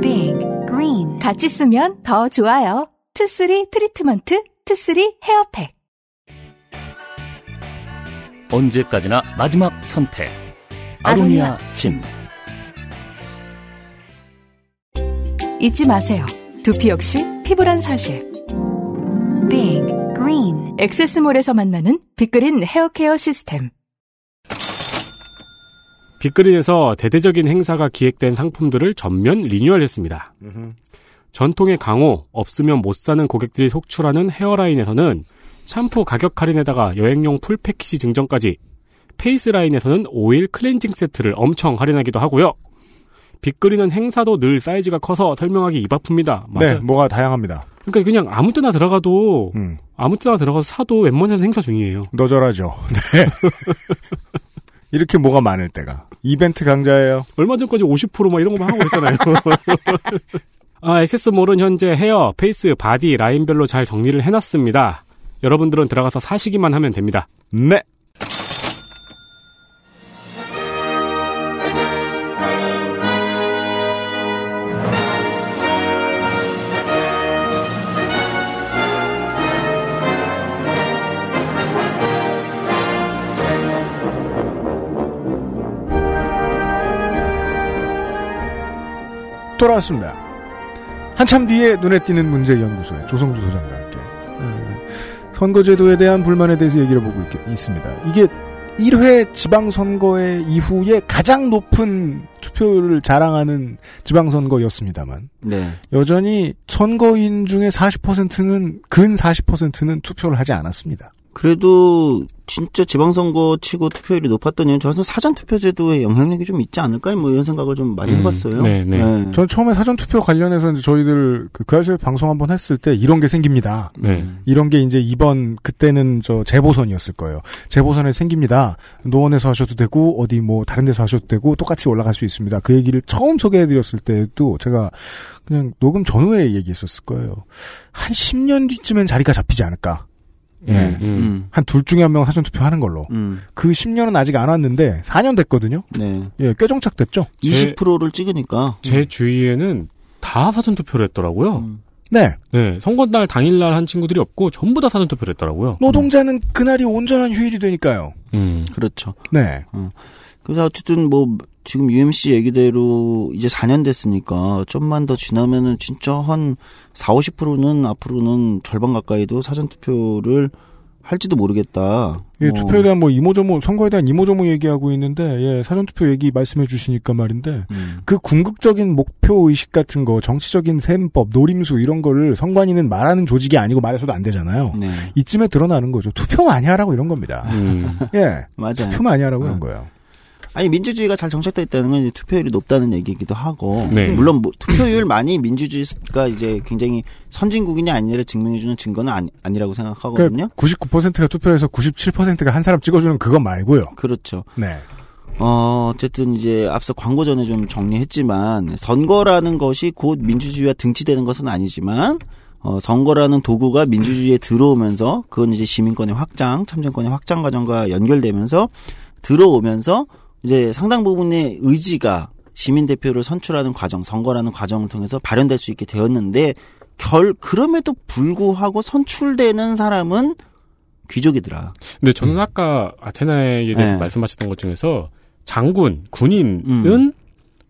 Big Green 같이 쓰면 더 좋아요. 투쓰리 트리트먼트, 투쓰리 헤어팩. 언제까지나 마지막 선택. 아로니아 진. 잊지 마세요. 두피 역시 피부란 사실. Big Green XS몰에서 만나는 빅그린 헤어케어 시스템. 빅그린에서 대대적인 행사가 기획된 상품들을 전면 리뉴얼했습니다. 전통의 강호, 없으면 못 사는 고객들이 속출하는 헤어라인에서는 샴푸 가격 할인에다가 여행용 풀 패키지 증정까지 페이스라인에서는 오일 클렌징 세트를 엄청 할인하기도 하고요. 빅그린은 행사도 늘 사이즈가 커서 설명하기 입 아픕니다. 네, 맞아요. 뭐가 다양합니다. 그러니까 그냥 아무 때나 들어가도 음, 아무 때나 들어가서 사도 웬만해서 행사 중이에요. 너절하죠. <laughs> 네. <laughs> 이렇게 뭐가 많을 때가. 이벤트 강자예요. 얼마 전까지 50%막 이런 거만 하고 있잖아요. <laughs> 아, XS몰은 현재 헤어, 페이스, 바디, 라인별로 잘 정리를 해놨습니다. 여러분들은 들어가서 사시기만 하면 됩니다. 네. 돌아왔습니다. 한참 뒤에 눈에 띄는 문제 연구소의 조성주 소장과 함께 에, 선거제도에 대한 불만에 대해서 얘기를 보고 있, 있습니다. 이게 1회 지방선거의 이후에 가장 높은 투표율을 자랑하는 지방선거였습니다만 네. 여전히 선거인 중에 40%는 근 40%는 투표를 하지 않았습니다. 그래도 진짜 지방선거 치고 투표율이 높았던 이유는 저는 사전투표제도의 영향력이 좀 있지 않을까? 뭐 이런 생각을 좀 많이 음, 해봤어요. 네, 네. 전 처음에 사전투표 관련해서 이제 저희들 그, 그 아실 방송 한번 했을 때 이런 게 생깁니다. 네. 이런 게 이제 이번 그때는 저 재보선이었을 거예요. 재보선에 생깁니다. 노원에서 하셔도 되고 어디 뭐 다른 데서 하셔도 되고 똑같이 올라갈 수 있습니다. 그 얘기를 처음 소개해드렸을 때도 제가 그냥 녹음 전후에 얘기했었을 거예요. 한 10년 뒤쯤엔 자리가 잡히지 않을까. 예. 음. 음. 한둘 중에 한 명 사전 투표 하는 걸로. 음. 그 10년은 아직 안 왔는데 4년 됐거든요. 네. 예, 꽤 정착됐죠. 제- 20%를 찍으니까. 제 주위에는 다 사전 투표를 했더라고요. 음. 네. 네, 선거날 당일날 한 친구들이 없고 전부 다 사전 투표를 했더라고요. 노동자는 그날이 온전한 휴일이 되니까요. 음. 그렇죠. 네. 그래서 어쨌든 뭐 지금 UMC 얘기대로 이제 4년 됐으니까 좀만 더 지나면은 진짜 한 4, 50%는 앞으로는 절반 가까이도 사전 투표를 할지도 모르겠다. 예, 어, 투표에 대한 뭐 이모저모 선거에 대한 이모저모 얘기하고 있는데 예, 사전 투표 얘기 말씀해 주시니까 말인데 음. 그 궁극적인 목표 의식 같은 거 정치적인 셈법 노림수 이런 거를 선관위는 말하는 조직이 아니고 말해서도 안 되잖아요. 네. 이쯤에 드러나는 거죠. 투표 많이 하라고 이런 겁니다. 음. 예. <laughs> 맞아요. 투표 많이 하라고 음. 이런 거예요. 아니 민주주의가 잘 정착돼 있다는 건 투표율이 높다는 얘기이기도 하고 네. 물론 뭐 투표율 많이 민주주의가 이제 굉장히 선진국이냐 아니냐를 증명해주는 증거는 아니, 아니라고 생각하거든요. 그러니까 99%가 투표해서 97%가 한 사람 찍어주는 그건 말고요. 그렇죠. 네. 어, 어쨌든 이제 앞서 광고 전에 좀 정리했지만 선거라는 것이 곧 민주주의와 등치되는 것은 아니지만 어, 선거라는 도구가 민주주의에 들어오면서 그건 이제 시민권의 확장, 참정권의 확장 과정과 연결되면서 들어오면서 이제 상당 부분의 의지가 시민 대표를 선출하는 과정, 선거라는 과정을 통해서 발현될 수 있게 되었는데 결 그럼에도 불구하고 선출되는 사람은 귀족이더라. 근데 저는 아까 아테나에 대해서 네. 말씀하셨던 것 중에서 장군, 군인은 음.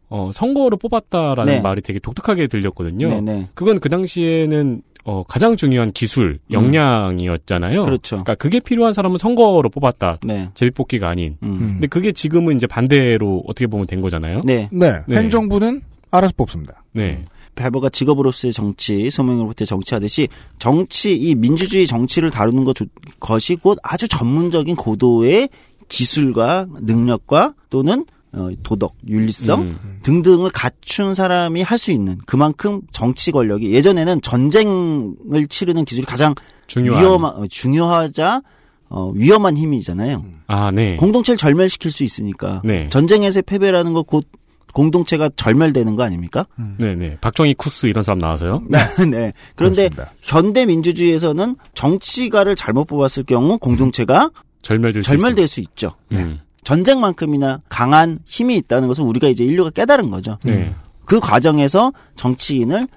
어, 선거로 뽑았다라는 네. 말이 되게 독특하게 들렸거든요. 네네. 그건 그 당시에는 어, 가장 중요한 기술, 역량이었잖아요. 음. 그렇죠. 그러니까 그게 필요한 사람은 선거로 뽑았다. 네. 제비뽑기가 아닌. 음. 근데 그게 지금은 이제 반대로 어떻게 보면 된 거잖아요. 네. 네. 네. 행정부는 알아서 뽑습니다. 네. 발버가 직업으로서의 정치, 소명으로부터 정치하듯이 정치, 이 민주주의 정치를 다루는 것, 것이 곧 아주 전문적인 고도의 기술과 능력과 또는 어, 도덕, 윤리성 음. 등등을 갖춘 사람이 할 수 있는 그만큼 정치 권력이 예전에는 전쟁을 치르는 기술이 가장 중요한. 위험하, 어, 중요하자 어, 위험한 힘이잖아요. 아, 네. 공동체를 절멸시킬 수 있으니까 네. 전쟁에서의 패배라는 거 곧 공동체가 절멸되는 거 아닙니까? 네, 네. 박정희 쿠스 이런 사람 나와서요. 네. <laughs> 네. 그런데 그렇습니다. 현대 민주주의에서는 정치가를 잘못 뽑았을 경우 공동체가 <laughs> 절멸될 수 절멸될 수 있죠. 있 음. 전쟁만큼이나 강한 힘이 있다는 것을 우리가 이제 인류가 깨달은 거죠. 네. 그 과정에서 정치인을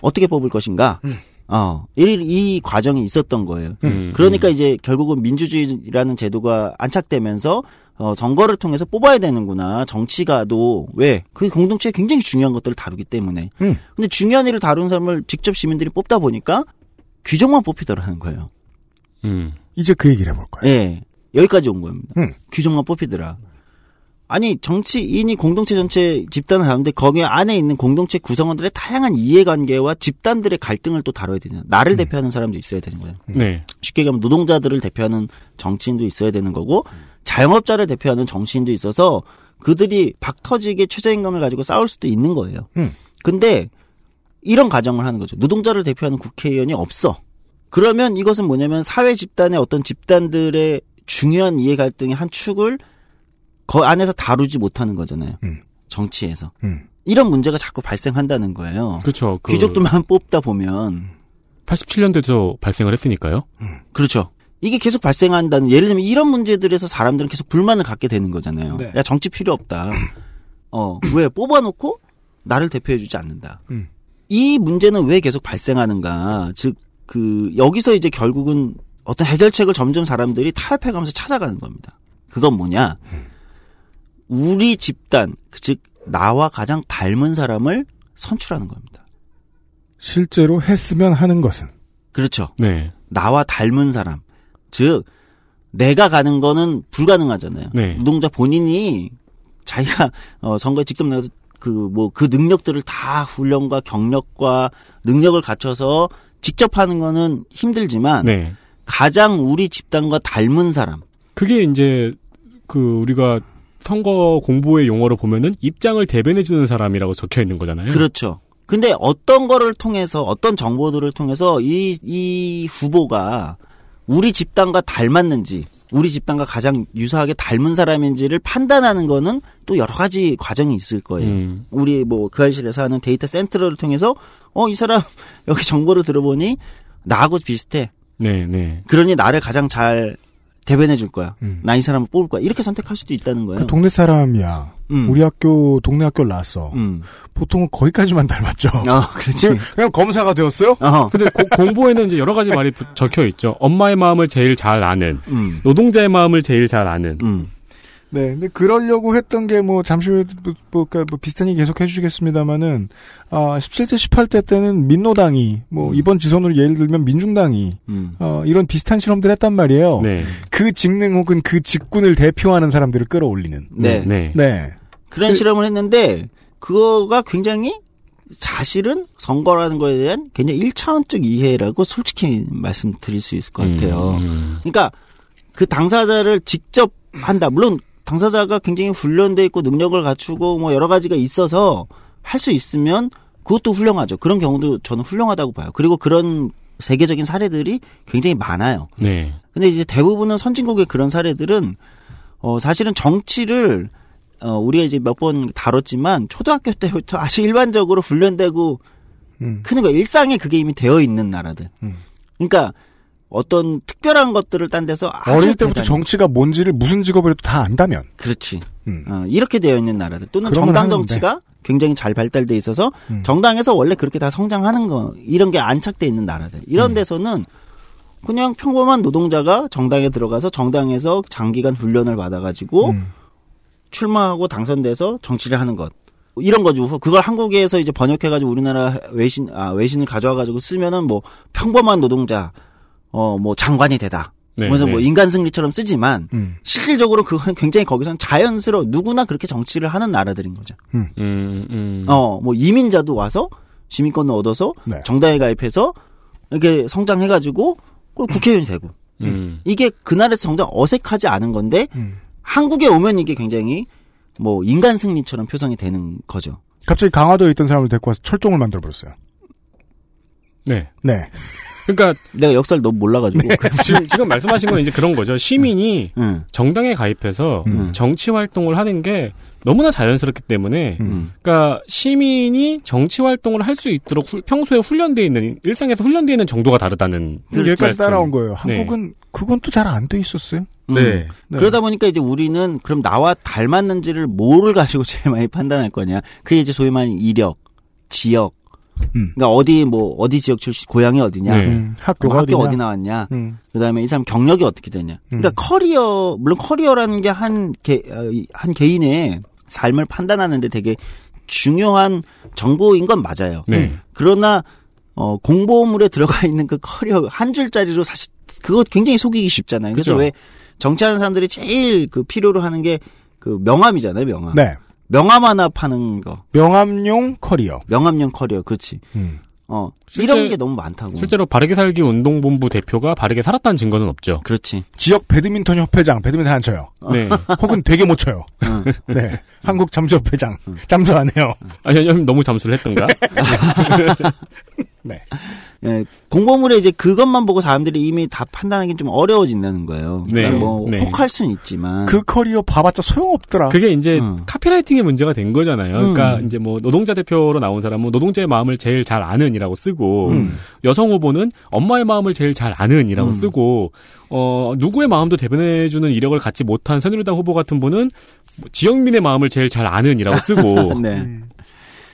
어떻게 뽑을 것인가. 어, 이, 이 과정이 있었던 거예요. 음, 그러니까 음. 이제 결국은 민주주의라는 제도가 안착되면서 어, 선거를 통해서 뽑아야 되는구나. 정치가도 왜? 그게 공동체에 굉장히 중요한 것들을 다루기 때문에. 음. 근데 중요한 일을 다루는 사람을 직접 시민들이 뽑다 보니까 귀족만 뽑히더라는 거예요. 음. 이제 그 얘기를 해볼 거예요. 예. 여기까지 온 겁니다. 음. 귀족만 뽑히더라. 아니, 정치인이 공동체 전체 집단을 다루는데 거기 안에 있는 공동체 구성원들의 다양한 이해관계와 집단들의 갈등을 또 다뤄야 되잖아요. 나를 대표하는 사람도 있어야 되는 거예요. 네. 쉽게 얘기하면 노동자들을 대표하는 정치인도 있어야 되는 거고 자영업자를 대표하는 정치인도 있어서 그들이 박터지게 최저임금을 가지고 싸울 수도 있는 거예요. 음. 근데 이런 가정을 하는 거죠. 노동자를 대표하는 국회의원이 없어. 그러면 이것은 뭐냐면 사회 집단의 어떤 집단들의 중요한 이해 갈등의 한 축을 그 안에서 다루지 못하는 거잖아요. 음. 정치에서. 음. 이런 문제가 자꾸 발생한다는 거예요. 그렇죠. 그 귀족들만 <laughs> 뽑다 보면 87년도에도 발생을 했으니까요. 그렇죠. 이게 계속 발생한다는 예를 들면 이런 문제들에서 사람들은 계속 불만을 갖게 되는 거잖아요. 네. 야 정치 필요 없다. 어 왜 뽑아놓고 나를 대표해주지 않는다. 음. 이 문제는 왜 계속 발생하는가? 즉 그 여기서 이제 결국은 어떤 해결책을 점점 사람들이 타협해가면서 찾아가는 겁니다. 그건 뭐냐? 우리 집단 즉 나와 가장 닮은 사람을 선출하는 겁니다. 실제로 했으면 하는 것은 그렇죠. 네. 나와 닮은 사람. 즉, 내가 가는 거는 불가능하잖아요. 네. 노동자 본인이 자기가 어, 선거에 직접 나가서 그뭐그 능력들을 다 훈련과 경력과 능력을 갖춰서 직접 하는 거는 힘들지만 네. 가장 우리 집단과 닮은 사람. 그게 이제 그 우리가 선거 공보의 용어로 보면은 입장을 대변해 주는 사람이라고 적혀 있는 거잖아요. 그렇죠. 근데 어떤 거를 통해서 어떤 정보들을 통해서 이, 이 후보가 우리 집단과 닮았는지 우리 집단과 가장 유사하게 닮은 사람인지를 판단하는 거는 또 여러 가지 과정이 있을 거예요. 음. 우리 뭐 그 아실에서 하는 데이터 센터를 통해서 어 이 사람 <laughs> 여기 정보를 들어보니 나하고 비슷해. 네, 네. 그러니 나를 가장 잘 대변해 줄 거야. 음. 나이 사람을 뽑을 거야. 이렇게 선택할 수도 있다는 거예요. 그 동네 사람이야. 음. 우리 학교 동네 학교를 나왔어. 음. 보통은 거기까지만 <laughs> 닮았죠. 어, 그렇지. 그냥, 그냥 검사가 되었어요. 어. 근데 고- 공보에는 이제 여러 가지 말이 부- 적혀 있죠. 엄마의 마음을 제일 잘 아는, 음. 노동자의 마음을 제일 잘 아는. 음. 네, 근데 그러려고 했던 게 뭐 잠시 후에 뭐, 뭐, 그러니까 뭐 비슷한 얘기 계속 해주시겠습니다만은 아 17대 18대 때는 민노당이 뭐 음. 이번 지선으로 예를 들면 민중당이 음. 어 이런 비슷한 실험들 했단 말이에요. 네. 그 직능 혹은 그 직군을 대표하는 사람들을 끌어올리는. 네. 네. 네. 그런 그- 실험을 했는데 그거가 굉장히 사실은 선거라는 거에 대한 굉장히 1차원적 이해라고 솔직히 말씀드릴 수 있을 것 같아요. 음. 그러니까 그 당사자를 직접 한다. 물론 당사자가 굉장히 훈련돼 있고 능력을 갖추고 뭐 여러 가지가 있어서 할 수 있으면 그것도 훌륭하죠. 그런 경우도 저는 훌륭하다고 봐요. 그리고 그런 세계적인 사례들이 굉장히 많아요. 네. 근데 이제 대부분은 선진국의 그런 사례들은 어 사실은 정치를 어 우리가 이제 몇 번 다뤘지만 초등학교 때부터 아주 일반적으로 훈련되고 음. 크는 거 일상에 그게 이미 되어 있는 나라들. 음. 그러니까 어떤 특별한 것들을 딴 데서 어릴 때부터 대단히- 정치가 뭔지를 무슨 직업이라도 다 안다면. 그렇지. 음. 어, 이렇게 되어 있는 나라들 또는 정당. 정치가 굉장히 잘 발달돼 있어서 음. 정당에서 원래 그렇게 다 성장하는 거 이런 게 안착돼 있는 나라들 이런 음. 데서는 그냥 평범한 노동자가 정당에 들어가서 정당에서 장기간 훈련을 받아가지고 음. 출마하고 당선돼서 정치를 하는 것 이런 거죠. 그걸 한국에서 이제 번역해가지고 우리나라 외신 아 외신을 가져와가지고 쓰면은 뭐 평범한 노동자 어 뭐 장관이 되다. 네, 그래서 네. 뭐 인간 승리처럼 쓰지만 음. 실질적으로 그건 <laughs> 굉장히 거기서는 자연스러워 누구나 그렇게 정치를 하는 나라들인 거죠. 음, 음. 어, 뭐 이민자도 와서 시민권을 얻어서 네. 정당에 가입해서 이렇게 성장해가지고 그 국회의원이 되고 음. 이게 그 나라에서 정작 어색하지 않은 건데 음. 한국에 오면 이게 굉장히 뭐 인간 승리처럼 표성이 되는 거죠. 갑자기 강화도에 있던 사람을 데리고 와서 철종을 만들어 버렸어요. 네. 네. 그러니까 내가 역사를 너무 몰라가지고. <laughs> 지금 지금 말씀하신 건 이제 그런 거죠. 시민이 응. 정당에 가입해서 음. 정치 활동을 하는 게 너무나 자연스럽기 때문에 음. 그러니까 시민이 정치 활동을 할 수 있도록 후- 평소에 훈련돼 있는 일상에서 훈련돼 있는 정도가 다르다는 여기까지 말씀. 따라온 거예요. 네. 한국은 그건 또 잘 안 돼 있었어요. 음. 네. 네. 그러다 보니까 이제 우리는 그럼 나와 닮았는지를 뭐를 가지고 <laughs> 제일 많이 판단할 거냐. 그게 이제 소위 말하는 이력, 지역. 음. 그러니까 어디 뭐 어디 지역 출신, 고향이 어디냐. 네. 음, 학교가 뭐 학교? 어디 나왔냐. 음. 그다음에 이 사람 경력이 어떻게 되냐. 그러니까 음. 커리어 물론 커리어라는 게 한 한 개인의 삶을 판단하는데 되게 중요한 정보인 건 맞아요. 네. 그러나 어 공보물에 들어가 있는 그 커리어 한 줄짜리로 사실 그거 굉장히 속이기 쉽잖아요. 그래서 그죠. 왜 정치하는 사람들이 제일 그 필요로 하는 게 그 명함이잖아요, 명함. 네. 명함 하나 파는 거. 명함용 커리어. 명함용 커리어. 그렇지. 음. 어. 실제- 이런 게 너무 많다고. 실제로 바르게 살기 운동본부 대표가 바르게 살았다는 증거는 없죠. 그렇지. 지역 배드민턴 협회장 배드민턴 안 쳐요. 네. <laughs> 혹은 되게 못 쳐요. 응. <laughs> 네. 한국 잠수협회장 잠수 안 해요. 아니, 아니, 너무 잠수를 했던가? <laughs> 네. 예, 공보물에 이제 그것만 보고 사람들이 이미 다 판단하기 좀 어려워진다는 거예요. 네. 그러니까 뭐 네. 혹할 수는 있지만 그 커리어 봐봤자 소용없더라. 그게 이제 음. 카피라이팅의 문제가 된 거잖아요. 그러니까 음. 이제 뭐 노동자 대표로 나온 사람은 노동자의 마음을 제일 잘 아는이라고 쓰고 음. 여성 후보는 엄마의 마음을 제일 잘 아는이라고 음. 쓰고 어 누구의 마음도 대변해주는 이력을 갖지 못한 새누리당 후보 같은 분은 뭐 지역민의 마음을 제일 잘 아는이라고 쓰고 <laughs> 네. 음.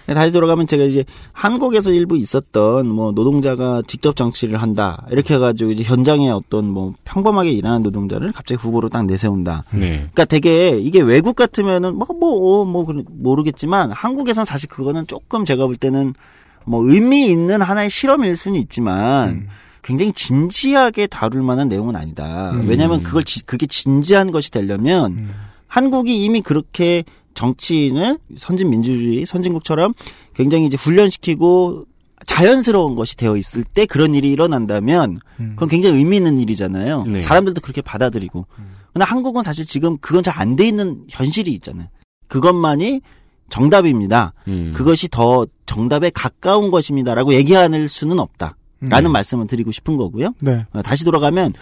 다시 돌아가면 제가 이제 한국에서 일부 있었던 뭐 노동자가 직접 정치를 한다 이렇게 해가지고 이제 현장에 어떤 뭐 평범하게 일하는 노동자를 갑자기 후보로 딱 내세운다. 네. 그러니까 되게 이게 외국 같으면은 뭐뭐뭐 뭐, 그런- 모르겠지만 한국에선 사실 그거는 조금 제가 볼 때는 뭐 의미 있는 하나의 실험일 수는 있지만 음. 굉장히 진지하게 다룰 만한 내용은 아니다. 음. 왜냐하면 그걸 지- 그게 진지한 것이 되려면 음. 한국이 이미 그렇게 정치인을 선진 민주주의 선진국처럼 굉장히 이제 훈련시키고 자연스러운 것이 되어 있을 때 그런 일이 일어난다면 음. 그건 굉장히 의미 있는 일이잖아요. 네. 사람들도 그렇게 받아들이고. 근데 한국은 사실 지금 그건 잘 안 돼 있는 현실이 있잖아요. 그것만이 정답입니다. 음. 그것이 더 정답에 가까운 것입니다라고 얘기할 수는 없다. 라는 네. 말씀을 드리고 싶은 거고요. 네. 어, 다시 돌아가면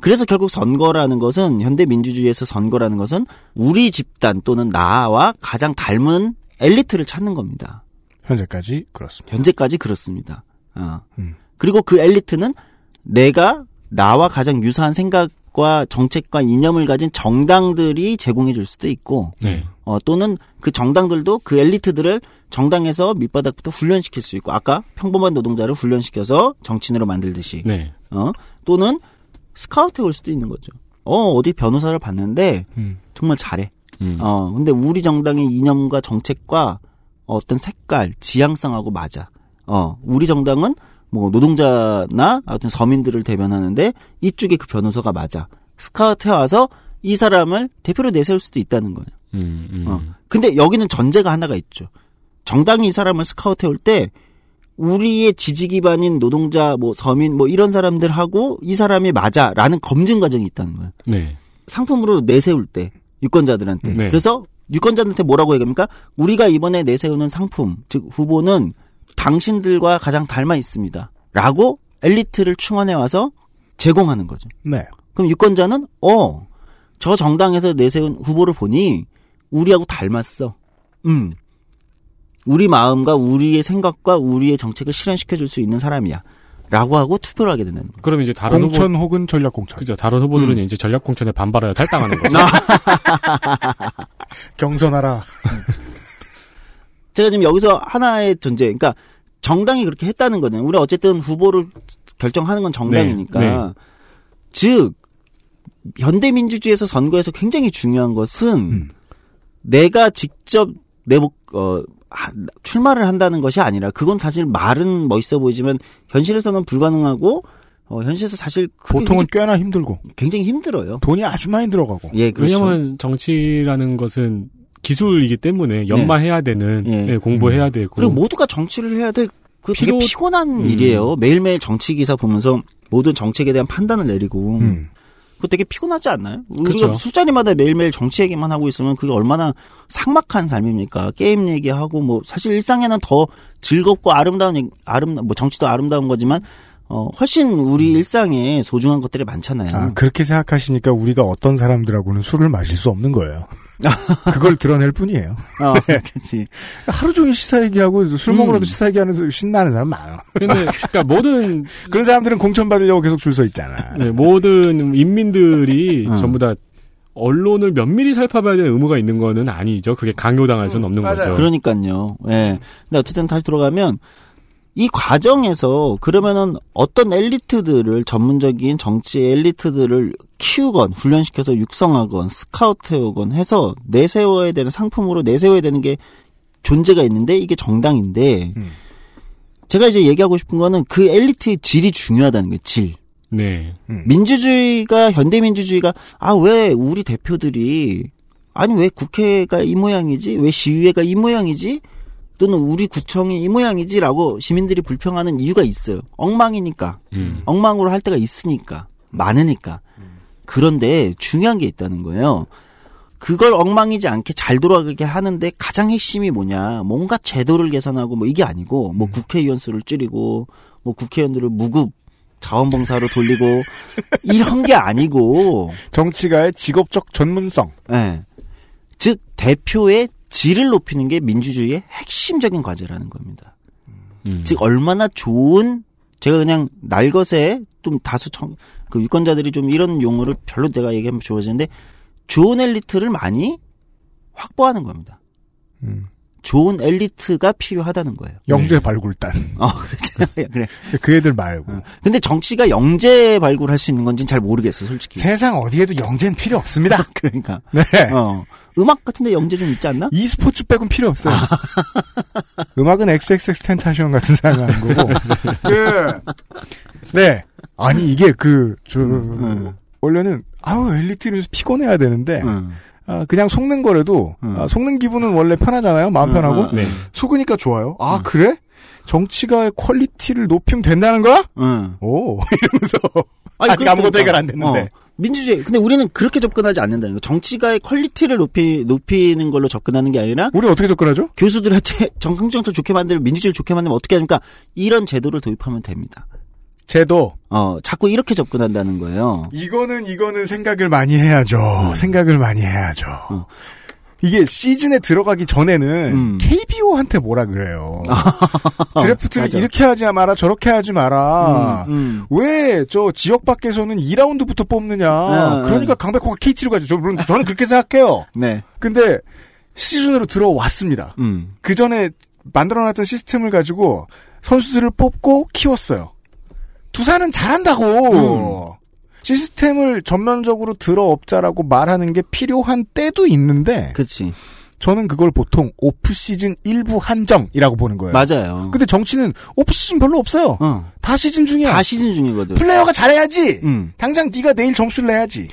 그래서 결국 선거라는 것은 현대 민주주의에서 선거라는 것은 우리 집단 또는 나와 가장 닮은 엘리트를 찾는 겁니다. 현재까지 그렇습니다. 현재까지 그렇습니다. 어. 음. 그리고 그 엘리트는 내가 나와 가장 유사한 생각과 정책과 이념을 가진 정당들이 제공해 줄 수도 있고 네. 어, 또는 그 정당들도 그 엘리트들을 정당에서 밑바닥부터 훈련시킬 수 있고 아까 평범한 노동자를 훈련시켜서 정치인으로 만들듯이 네. 어 또는 스카우트 올 수도 있는 거죠. 어 어디 변호사를 봤는데 음. 정말 잘해. 음. 어, 근데 우리 정당의 이념과 정책과 어떤 색깔, 지향성하고 맞아. 어, 우리 정당은 뭐 노동자나 어떤 서민들을 대변하는데 이쪽에 그 변호사가 맞아. 스카우트에 와서 이 사람을 대표로 내세울 수도 있다는 거예요. 음, 음. 어. 근데 여기는 전제가 하나가 있죠. 정당이 이 사람을 스카우트해 올 때 우리의 지지 기반인 노동자, 뭐 서민, 뭐 이런 사람들하고 이 사람이 맞아라는 검증 과정이 있다는 거예요. 네. 상품으로 내세울 때 유권자들한테. 네. 그래서 유권자들한테 뭐라고 얘기합니까? 우리가 이번에 내세우는 상품, 즉 후보는 당신들과 가장 닮아 있습니다. 라고 엘리트를 충원해 와서 제공하는 거죠. 네. 그럼 유권자는 어, 저 정당에서 내세운 후보를 보니 우리하고 닮았어. 음. 우리 마음과 우리의 생각과 우리의 정책을 실현시켜 줄 수 있는 사람이야. 라고 하고 투표를 하게 된다는 거예요. 그럼 이제 다른 공천 후보 혹은 전략 공천. 그죠. 다른 후보들은 음. 이제 전략 공천에 반발하여 탈당하는 거죠. <laughs> 경선하라. 제가 지금 여기서 하나의 전제, 그러니까 정당이 그렇게 했다는 거잖아요. 우리 어쨌든 후보를 결정하는 건 정당이니까. 네, 네. 즉 현대민주주의에서 선거에서 굉장히 중요한 것은 음. 내가 직접 내 목, 어, 하- 출마를 한다는 것이 아니라 그건 사실 말은 멋있어 보이지만 현실에서는 불가능하고 어, 현실에서 사실 보통은 꽤나 힘들고 굉장히 힘들어요. 돈이 아주 많이 들어가고. 예, 그렇죠. 왜냐면 정치라는 것은 기술이기 때문에 연마해야 되는 예. 네, 공부해야 음. 되고 그리고 모두가 정치를 해야 될그 되게 피로- 피곤한 음. 일이에요. 매일매일 정치 기사 보면서 모든 정책에 대한 판단을 내리고 음. 그거 되게 피곤하지 않나요? 우리가 술자리마다 매일매일 정치 얘기만 하고 있으면 그게 얼마나 삭막한 삶입니까? 게임 얘기하고 뭐 사실 일상에는 더 즐겁고 아름다운 얘기- 아름 뭐 정치도 아름다운 거지만 어 훨씬 우리 일상에 소중한 것들이 많잖아요. 음. 아, 그렇게 생각하시니까 우리가 어떤 사람들하고는 술을 마실 수 없는 거예요. <laughs> 그걸 드러낼 뿐이에요. 어, <laughs> 그렇지. 하루 종일 시사 얘기하고 술 먹으러도 음. 시사 얘기하는 신나는 사람 많아. 근데 <laughs> 그러니까 모든 그런 사람들은 공천 받으려고 계속 줄 서 있잖아. 네, 모든 인민들이 음. 전부 다 언론을 면밀히 살펴봐야 되는 의무가 있는 거는 아니죠. 그게 강요당할 수는 없는 거죠. 그러니까요. 예. 근데 어쨌든 다시 돌아가면 이 과정에서 그러면은 어떤 엘리트들을 전문적인 정치 엘리트들을 키우건 훈련시켜서 육성하건 스카우트해오건 해서 내세워야 되는 상품으로 내세워야 되는 게 존재가 있는데 이게 정당인데 음. 제가 이제 얘기하고 싶은 거는 그 엘리트의 질이 중요하다는 거예요. 질. 네. 민주주의가 현대 민주주의가 아 왜 우리 대표들이 아니 왜 국회가 이 모양이지 왜 시의회가 이 모양이지 또는 우리 구청이 이 모양이지라고 시민들이 불평하는 이유가 있어요. 엉망이니까. 음. 엉망으로 할 때가 있으니까. 많으니까. 그런데 중요한 게 있다는 거예요. 그걸 엉망이지 않게 잘 돌아가게 하는데 가장 핵심이 뭐냐. 뭔가 제도를 개선하고 뭐 이게 아니고 뭐 국회의원 수를 줄이고 뭐 국회의원들을 무급 자원봉사로 돌리고 <laughs> 이런 게 아니고 정치가의 직업적 전문성. 예. 즉 대표의 질을 높이는 게 민주주의의 핵심적인 과제라는 겁니다. 음. 즉 얼마나 좋은 제가 그냥 날 것에 좀 다수 청, 그 유권자들이 좀 이런 용어를 별로 내가 얘기하면 좋아지는데 좋은 엘리트를 많이 확보하는 겁니다. 음. 좋은 엘리트가 필요하다는 거예요. 영재 네. 발굴단. 어, 그래. <laughs> 그래. 그 애들 말고. 근데 정치가 영재 발굴할 수 있는 건지는 잘 모르겠어, 솔직히. 세상 어디에도 영재는 필요 없습니다. <laughs> 그러니까. 네. 어. 음악 같은데 영재 좀 있지 않나? <laughs> e스포츠 빼곤 필요 없어요. 음악은 XXX 텐타션 같은 사람이 하는 거고. 그, 네. 아니, 이게 그, 저, 음. 원래는, 아우, 엘리트면서 피곤해야 되는데, 응. 아, 그냥 속는 거라도, 음. 아, 속는 기분은 원래 편하잖아요? 마음 음, 편하고. 음, 네. 속으니까 좋아요. 아, 음. 그래? 정치가의 quality를 높이면 된다는 거야? 응. 오, <laughs> 이러면서. 아니, 아직 아무것도 그러니까. 해결 안 됐는데. 어, 민주주의. 근데 우리는 그렇게 접근하지 않는다는 거. 정치가의 quality를 높이, 높이는 걸로 접근하는 게 아니라 우리 어떻게 접근하죠? 교수들한테 <laughs> 정강정도 좋게 만들고 민주주의를 좋게 만들면 어떻게 합니까? 이런 제도를 도입하면 됩니다. 제도. 어, 자꾸 이렇게 접근한다는 거예요. 이거는 이거는 생각을 많이 해야죠. 생각을 많이 해야죠. 음. 이게 시즌에 들어가기 전에는 음. KBO한테 뭐라 그래요. <laughs> 드래프트를 맞아. 이렇게 하지 마라 저렇게 하지 마라. 음, 음. 왜저 지역 밖에서는 2라운드부터 뽑느냐. 네, 그러니까 강백호가 KT로 가죠. 저- 물론 저는 그렇게 생각해요. 네. 근데 시즌으로 들어왔습니다. 음. 그 전에 만들어놨던 시스템을 가지고 선수들을 뽑고 키웠어요. 두산은 잘한다고. 시스템을 전면적으로 들어엎자라고 말하는 게 필요한 때도 있는데 그렇지. 저는 그걸 보통 오프 시즌 일부 한정이라고 보는 거예요. 맞아요. 근데 정치는 오프 시즌 별로 없어요. 어. 다 시즌 중이야. 다 시즌 중이거든. 플레이어가 잘해야지. 음. 당장 네가 내일 점수를 내야지.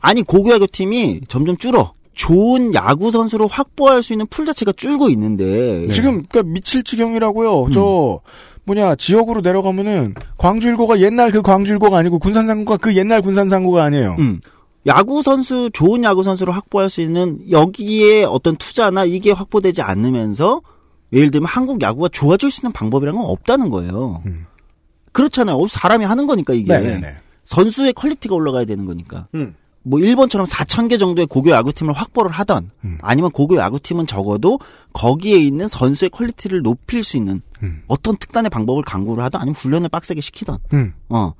아니 고교야구 팀이 점점 줄어. 좋은 야구 선수로 확보할 수 있는 풀 자체가 줄고 있는데 지금 그러니까 미칠 지경이라고요. 음. 저 뭐냐 지역으로 내려가면은 광주일고가 옛날 그 광주일고가 아니고 군산상고가 그 옛날 군산상고가 아니에요. 음. 야구 선수 좋은 야구 선수로 확보할 수 있는 여기에 어떤 투자나 이게 확보되지 않으면서 예를 들면 한국 야구가 좋아질 수 있는 방법이라는 건 없다는 거예요. 음. 그렇잖아요. 어, 사람이 하는 거니까 이게 네네네. 선수의 quality가 올라가야 되는 거니까. 음. 뭐 일본처럼 4천 개 정도의 고교 야구팀을 확보를 하던 음. 아니면 고교 야구팀은 적어도 거기에 있는 선수의 quality를 높일 수 있는 음. 어떤 특단의 방법을 강구를 하던 아니면 훈련을 빡세게 시키던 음. 어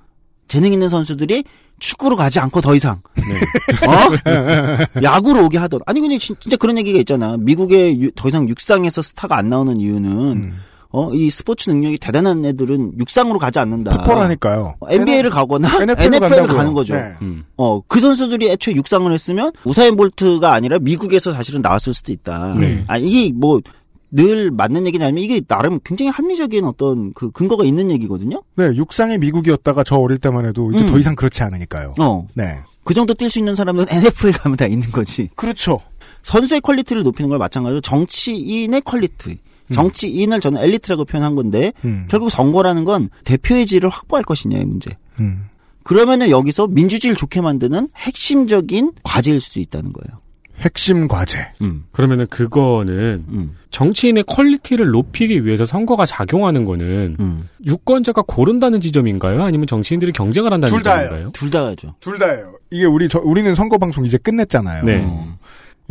재능 있는 선수들이 축구로 가지 않고 더 이상 네. <laughs> 어 야구로 오게 하던 아니 근데 진- 진짜 그런 얘기가 있잖아 미국에 유- 더 이상 육상에서 스타가 안 나오는 이유는 음. 어 이 스포츠 능력이 대단한 애들은 육상으로 가지 않는다 폭발하니까요. NBA를 가거나 NFL 로 NFL을 간다고요. 가는 거죠. 네. 음. 어, 그 선수들이 애초에 육상을 했으면 우사인 볼트가 아니라 미국에서 사실은 나왔을 수도 있다. 네. 아, 이게 뭐, 늘 맞는 얘기냐 아니면 이게 나름 굉장히 합리적인 어떤 그 근거가 있는 얘기거든요? 네, 육상의 미국이었다가 저 어릴 때만 해도 이제 음. 더 이상 그렇지 않으니까요. 어. 네. 그 정도 뛸 수 있는 사람은 NFL 가면 다 있는 거지. 그렇죠. 선수의 quality를 높이는 걸 마찬가지로 정치인의 quality. 정치인을 저는 엘리트라고 표현한 건데, 음. 결국 선거라는 건 대표의 질을 확보할 것이냐의 문제. 음. 그러면은 여기서 민주주의를 좋게 만드는 핵심적인 과제일 수 있다는 거예요. 핵심 과제. 음. 그러면은 그거는 음. 정치인의 quality를 높이기 위해서 선거가 작용하는 거는 음. 유권자가 고른다는 지점인가요? 아니면 정치인들이 경쟁을 한다는 둘. 지점인가요? 둘다 하죠. 둘 다예요. 이게 우리 저, 우리는 선거 방송 이제 끝냈잖아요. 네.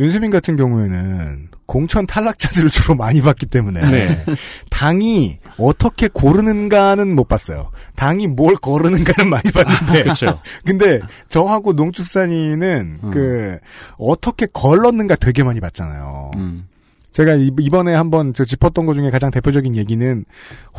어. 윤세민 같은 경우에는 공천 탈락자들을 <laughs> 주로 많이 봤기 때문에 네. 당이 어떻게 고르는가는 못 봤어요. 당이 뭘 거르는가는 <laughs> 많이 봤는데. 그렇죠. 근데 저하고 농축산인은 음. 그 어떻게 걸렀는가 되게 많이 봤잖아요. 음. 제가 이- 이번에 한번 저 짚었던 것 중에 가장 대표적인 얘기는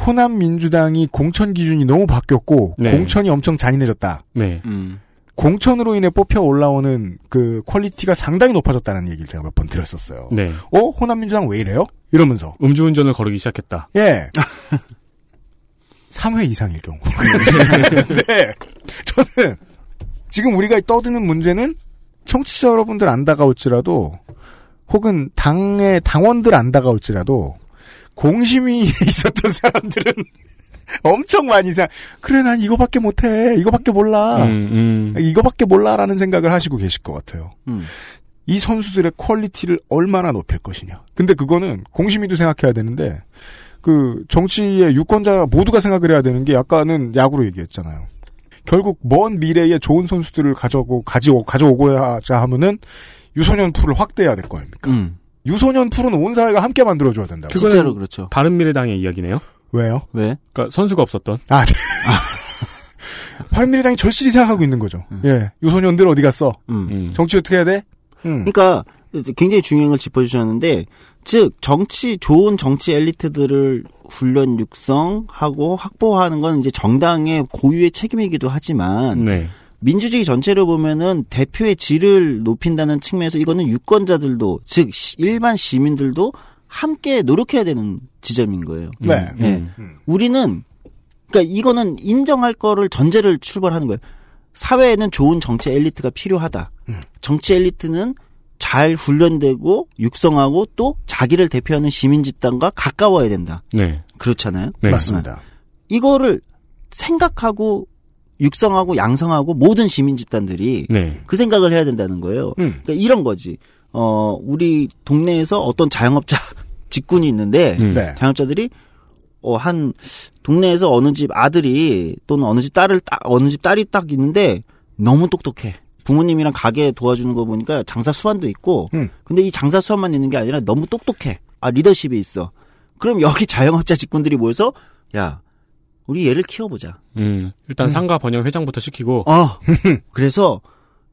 호남 민주당이 공천 기준이 너무 바뀌었고 네. 공천이 엄청 잔인해졌다. 네. 음. 공천으로 인해 뽑혀 올라오는 그 quality가 상당히 높아졌다는 얘기를 제가 몇 번 드렸었어요. 네. 어? 호남 민주당 왜 이래요? 이러면서 음주운전을 거르기 시작했다. 예. <laughs> 3회 이상일 경우. <laughs> 네. 저는 지금 우리가 떠드는 문제는 청취자 여러분들 안 다가올지라도 혹은 당의 당원들 안 다가올지라도 공심위 <laughs> 있었던 사람들은 <laughs> 엄청 많이 생 그래 난 이거밖에 못해 이거밖에 몰라 음, 음. 이거밖에 몰라라는 생각을 하시고 계실 것 같아요. 음. 이 선수들의 quality를 얼마나 높일 것이냐. 근데 그거는 공심위도 생각해야 되는데 그 정치의 유권자 모두가 생각을 해야 되는 게 아까는 야구로 얘기했잖아요. 결국 먼 미래에 좋은 선수들을 가져오고 가지고 가져오고자 하면은 유소년 풀을 확대해야 될 거 아닙니까? 음. 유소년 풀은 온 사회가 함께 만들어줘야 된다고. 그거는 실제로 그렇죠. 바른 미래당의 이야기네요. 왜요? 왜? 그러니까 선수가 없었던. 아, 네. <laughs> 바른미래당이 절실히 생각하고 있는 거죠. 예, 유소년들 어디 갔어? 음. 음. 정치 어떻게 해야 돼? 음. 그러니까 굉장히 중요한 걸 짚어주셨는데, 즉 정치 좋은 정치 엘리트들을 훈련 육성하고 확보하는 건 이제 정당의 고유의 책임이기도 하지만 네. 민주주의 전체를 보면은 대표의 질을 높인다는 측면에서 이거는 유권자들도 즉 시- 일반 시민들도 함께 노력해야 되는 지점인 거예요. 음, 네. 네. 음. 우리는 그러니까 이거는 인정할 거를 전제를 출발하는 거예요. 사회에는 좋은 정치 엘리트가 필요하다. 정치 엘리트는 잘 훈련되고 육성하고 또 자기를 대표하는 시민 집단과 가까워야 된다. 네. 그렇잖아요. 네. 맞습니다. 이거를 생각하고 육성하고 양성하고 모든 시민 집단들이 네. 그 생각을 해야 된다는 거예요. 음. 그러니까 이런 거지. 어, 우리 동네에서 어떤 자영업자 <laughs> 직군이 있는데 음. 네. 자영업자들이 어, 한 동네에서 어느 집 아들이 또는 어느 집 딸을 딱 어느 집 딸이 딱 있는데 너무 똑똑해. 부모님이랑 가게 도와주는 거 보니까 장사 수완도 있고 음. 근데 이 장사 수완만 있는 게 아니라 너무 똑똑해. 아 리더십이 있어. 그럼 여기 자영업자 직군들이 모여서 야 우리 얘를 키워보자. 음. 일단 상가 번영 회장부터 시키고 어. <laughs> 그래서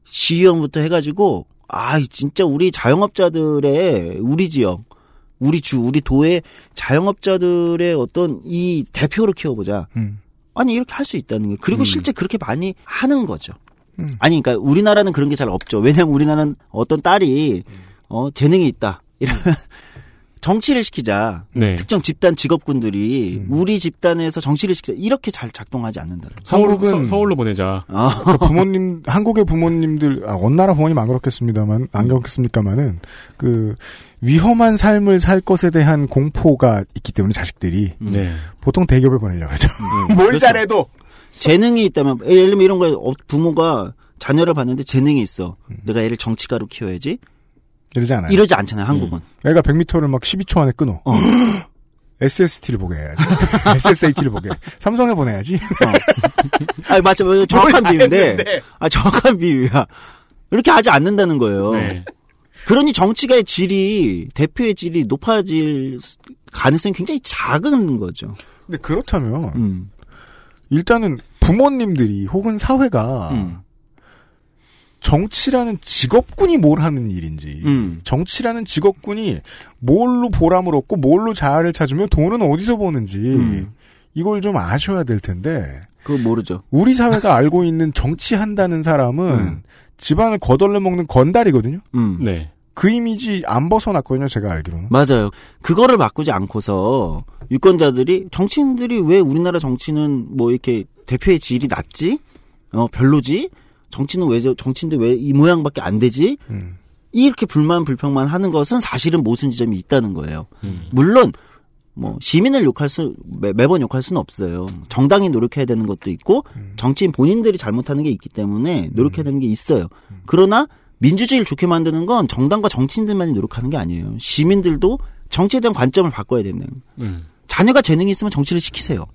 시의원부터 해가지고 아 진짜 우리 자영업자들의 우리 지역, 우리 주, 우리 도의 자영업자들의 어떤 이 대표를 키워보자. 음. 아니 이렇게 할 수 있다는 거예요. 그리고 음. 실제 그렇게 많이 하는 거죠. 음. 아니, 그러니까 우리나라는 그런 게 잘 없죠. 왜냐면 우리나라는 어떤 딸이 어 재능이 있다 이러면 <laughs> 정치를 시키자. 네. 특정 집단 직업군들이 음. 우리 집단에서 정치를 시키자 이렇게 잘 작동하지 않는다. 서울, 한국은- 서, 울로 보내자. 아, 그 부모님 한국의 부모님들 아, 어느 나라 부모님 안 그렇겠습니다만 안 그렇겠습니까만은 그 위험한 삶을 살 것에 대한 공포가 있기 때문에 자식들이 음. 네. 보통 대기업을 보내려고 하죠. 음. <laughs> 뭘 그렇죠. 잘해도 재능이 있다면 예를 들면 이런 거에 어, 부모가 자녀를 봤는데 재능이 있어. 음. 내가 애를 정치가로 키워야지. 이러지 않아요. 이러지 않잖아요, 한국은. 애가 100m를 막 12초 안에 끊어. 어. <laughs> SST를 보게 해야지. <laughs> SSAT를 보게. 삼성에 보내야지. 아, 맞죠. 맞죠. 정확한 뭘 비유인데. 아, 정확한 비유야. 이렇게 하지 않는다는 거예요. 네. 그러니 정치가의 질이, 대표의 질이 높아질 가능성이 굉장히 작은 거죠. 근데 그렇다면 음. 일단은 부모님들이 혹은 사회가 음. 정치라는 직업군이 뭘 하는 일인지 음. 정치라는 직업군이 뭘로 보람을 얻고 뭘로 자아를 찾으며 돈은 어디서 버는지 음. 이걸 좀 아셔야 될 텐데 그거 모르죠. 우리 사회가 알고 있는 정치한다는 사람은 음. 집안을 거덜내 먹는 건달이거든요. 음. 네. 그 이미지 안 벗어났거든요. 제가 알기로는. 맞아요. 그거를 바꾸지 않고서 유권자들이 정치인들이 왜 우리나라 정치는 뭐 이렇게 대표의 질이 낮지? 어 별로지? 정치는 왜 저- 정치인들 왜이 모양밖에 안 되지? 음. 이렇게 불만 불평만 하는 것은 사실은 모순 지점이 있다는 거예요. 음. 물론 뭐 시민을 욕할 수 매, 매번 욕할 수는 없어요. 정당이 노력해야 되는 것도 있고 정치인 본인들이 잘못하는 게 있기 때문에 노력해야 되는 게 있어요. 그러나 민주주의를 좋게 만드는 건 정당과 정치인들만이 노력하는 게 아니에요. 시민들도 정치에 대한 관점을 바꿔야 되는. 음. 자녀가 재능이 있으면 정치를 시키세요.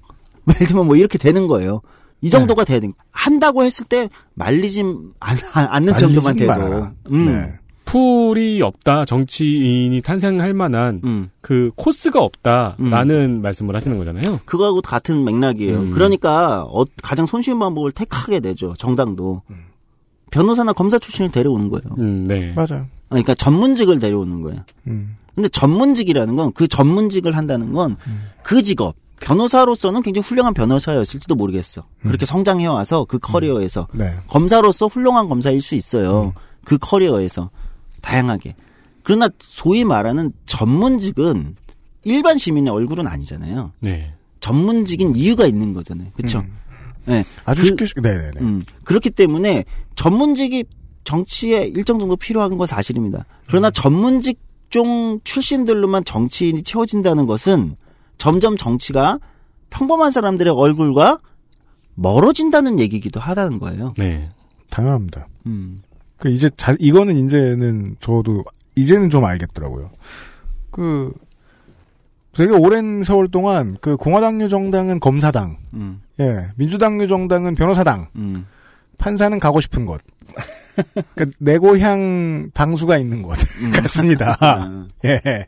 <laughs> 예를 들면 뭐 이렇게 되는 거예요. 이 정도가 돼야 되는. 한다고 했을 때 말리지 않, 않는 정도만 돼도. 말아라. 음. 네. 풀이 없다. 정치인이 탄생할 만한 음. 그 코스가 없다라는 말씀을 하시는 거잖아요. 그거하고 같은 맥락이에요. 음. 그러니까 어, 가장 손쉬운 방법을 택하게 되죠. 정당도. 변호사나 검사 출신을 데려오는 거예요. 음, 네. 맞아요. 그러니까 전문직을 데려오는 거예요. 음. 근데 전문직이라는 건 그 전문직을 한다는 건 그 직업 변호사로서는 굉장히 훌륭한 변호사였을지도 모르겠어. 그렇게 성장해 와서 그 커리어에서 네. 검사로서 훌륭한 검사일 수 있어요. 그 커리어에서 다양하게. 그러나 소위 말하는 전문직은 일반 시민의 얼굴은 아니잖아요. 네. 전문직인 이유가 있는 거잖아요. 그렇죠? 음. 네. 아주 그- 쉽게 쉽게 네네네. 음, 그렇기 때문에 전문직이 정치에 일정 정도 필요한 건 사실입니다. 그러나 전문직 종 출신들로만 정치인이 채워진다는 것은 점점 정치가 평범한 사람들의 얼굴과 멀어진다는 얘기기도 하다는 거예요. 네. 당연합니다. 음. 그 이제 자, 이거는 이제는 저도 이제는 좀 알겠더라고요. 그 되게 오랜 세월 동안 그 공화당류 정당은 검사당, 음. 예 민주당류 정당은 변호사당, 음. 판사는 가고 싶은 곳. <laughs> 그 내고향 당수가 있는 곳 같습니다. 아, <laughs> 예.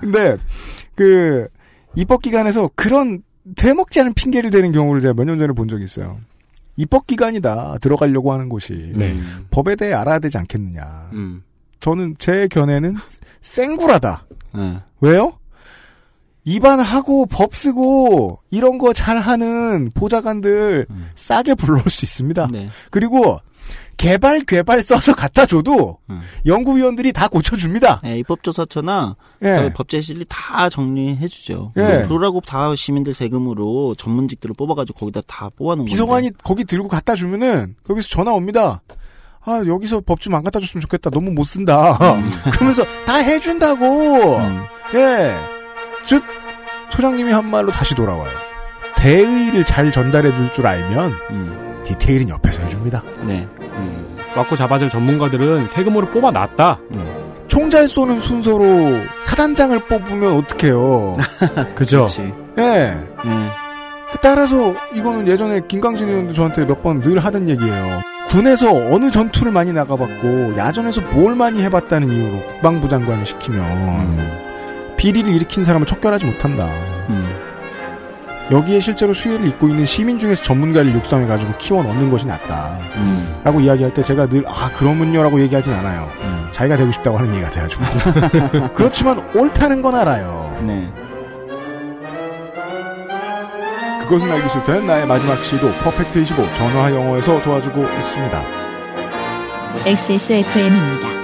근데 그 입법 기관에서 그런 되먹지 않은 핑계를 대는 경우를 제가 몇 년 전에 본 적이 있어요. 입법 기관이다 들어가려고 하는 곳이 네. 법에 대해 알아야 되지 않겠느냐. 음. 저는 제 견해는 생구라다. 네. 왜요? 입안하고 법 쓰고 이런 거 잘하는 보좌관들 음. 싸게 불러올 수 있습니다. 네. 그리고 개발 괴발 써서 <laughs> 갖다 줘도 음. 연구위원들이 다 고쳐줍니다. 네, 입법조사처나 예. 저희 법제실이 다 정리해주죠. 뭐 예. 그러라고 다 시민들 세금으로 전문직들을 뽑아가지고 거기다 다 뽑아놓은 비서관이 건데. 거기 들고 갖다 주면은 거기서 전화 옵니다. 아 여기서 법 좀 안 갖다 줬으면 좋겠다. 너무 못 쓴다. <laughs> 그러면서 다 해준다고. 음. 예. 즉 소장님이 한 말로 다시 돌아와요. 대의를 잘 전달해 줄 줄 알면 음. 디테일은 옆에서 해줍니다. 네. 음. 맞고 잡아줄 전문가들은 세금으로 뽑아놨다. 총잘 쏘는 순서로 사단장을 뽑으면 어떡해요. <laughs> 그죠? 그렇지. 예. 네. 따라서 이거는 예전에 김강진 의원도 저한테 몇 번 늘 하던 얘기예요. 군에서 어느 전투를 많이 나가봤고 야전에서 뭘 많이 해봤다는 이유로 국방부 장관을 시키면 비리를 일으킨 사람을 척결하지 못한다. 음. 여기에 실제로 수혜를 입고 있는 시민 중에서 전문가를 육성해가지고 키워 넣는 것이 낫다. 음. 라고 이야기할 때 제가 늘, 아, 그러면요 라고 얘기하진 않아요. 음. 자기가 되고 싶다고 하는 얘기가 돼가지고. <laughs> 그렇지만 옳다는 건 알아요. 네. 그것은 알기 싫다는 나의 마지막 시도 퍼펙트 25 전화 영어에서 도와주고 있습니다. XSFM입니다.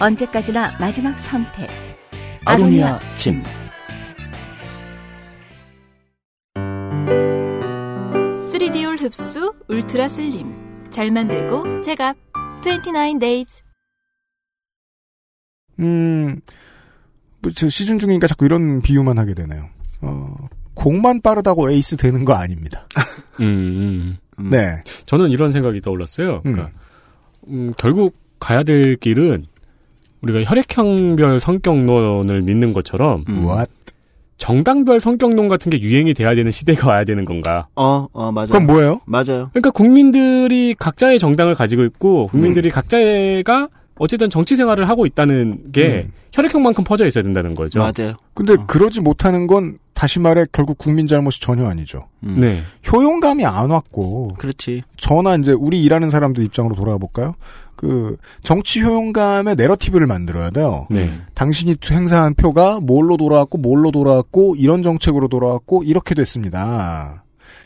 언제까지나 마지막 선택. 아로니아 침. 쓰리디올 흡수 울트라 슬림. 잘 만들고 제갑. 29 days. 음, 뭐, 저 시즌 중이니까 자꾸 이런 비유만 하게 되네요. 어, 공만 빠르다고 에이스 되는 거 아닙니다. <laughs> 음, 음. 네. 저는 이런 생각이 떠올랐어요. 음. 그러니까 음, 결국 가야 될 길은 우리가 혈액형별 성격론을 믿는 것처럼 음. What? 정당별 성격론 같은 게 유행이 돼야 되는 시대가 와야 되는 건가? 어, 어, 맞아요. 그건 뭐예요? 맞아요. 그러니까 국민들이 각자의 정당을 가지고 있고 국민들이 음. 각자가 어쨌든 정치 생활을 하고 있다는 게 음. 혈액형만큼 퍼져 있어야 된다는 거죠. 맞아요. 근데 어. 그러지 못하는 건 다시 말해 결국 국민 잘못이 전혀 아니죠. 음. 네. 효용감이 안 왔고 그렇지. 저나 이제 우리 일하는 사람들 입장으로 돌아가 볼까요? 그 정치 효용감의 내러티브를 만들어야 돼요. 네. 당신이 행사한 표가 뭘로 돌아왔고 뭘로 돌아왔고 이런 정책으로 돌아왔고 이렇게 됐습니다.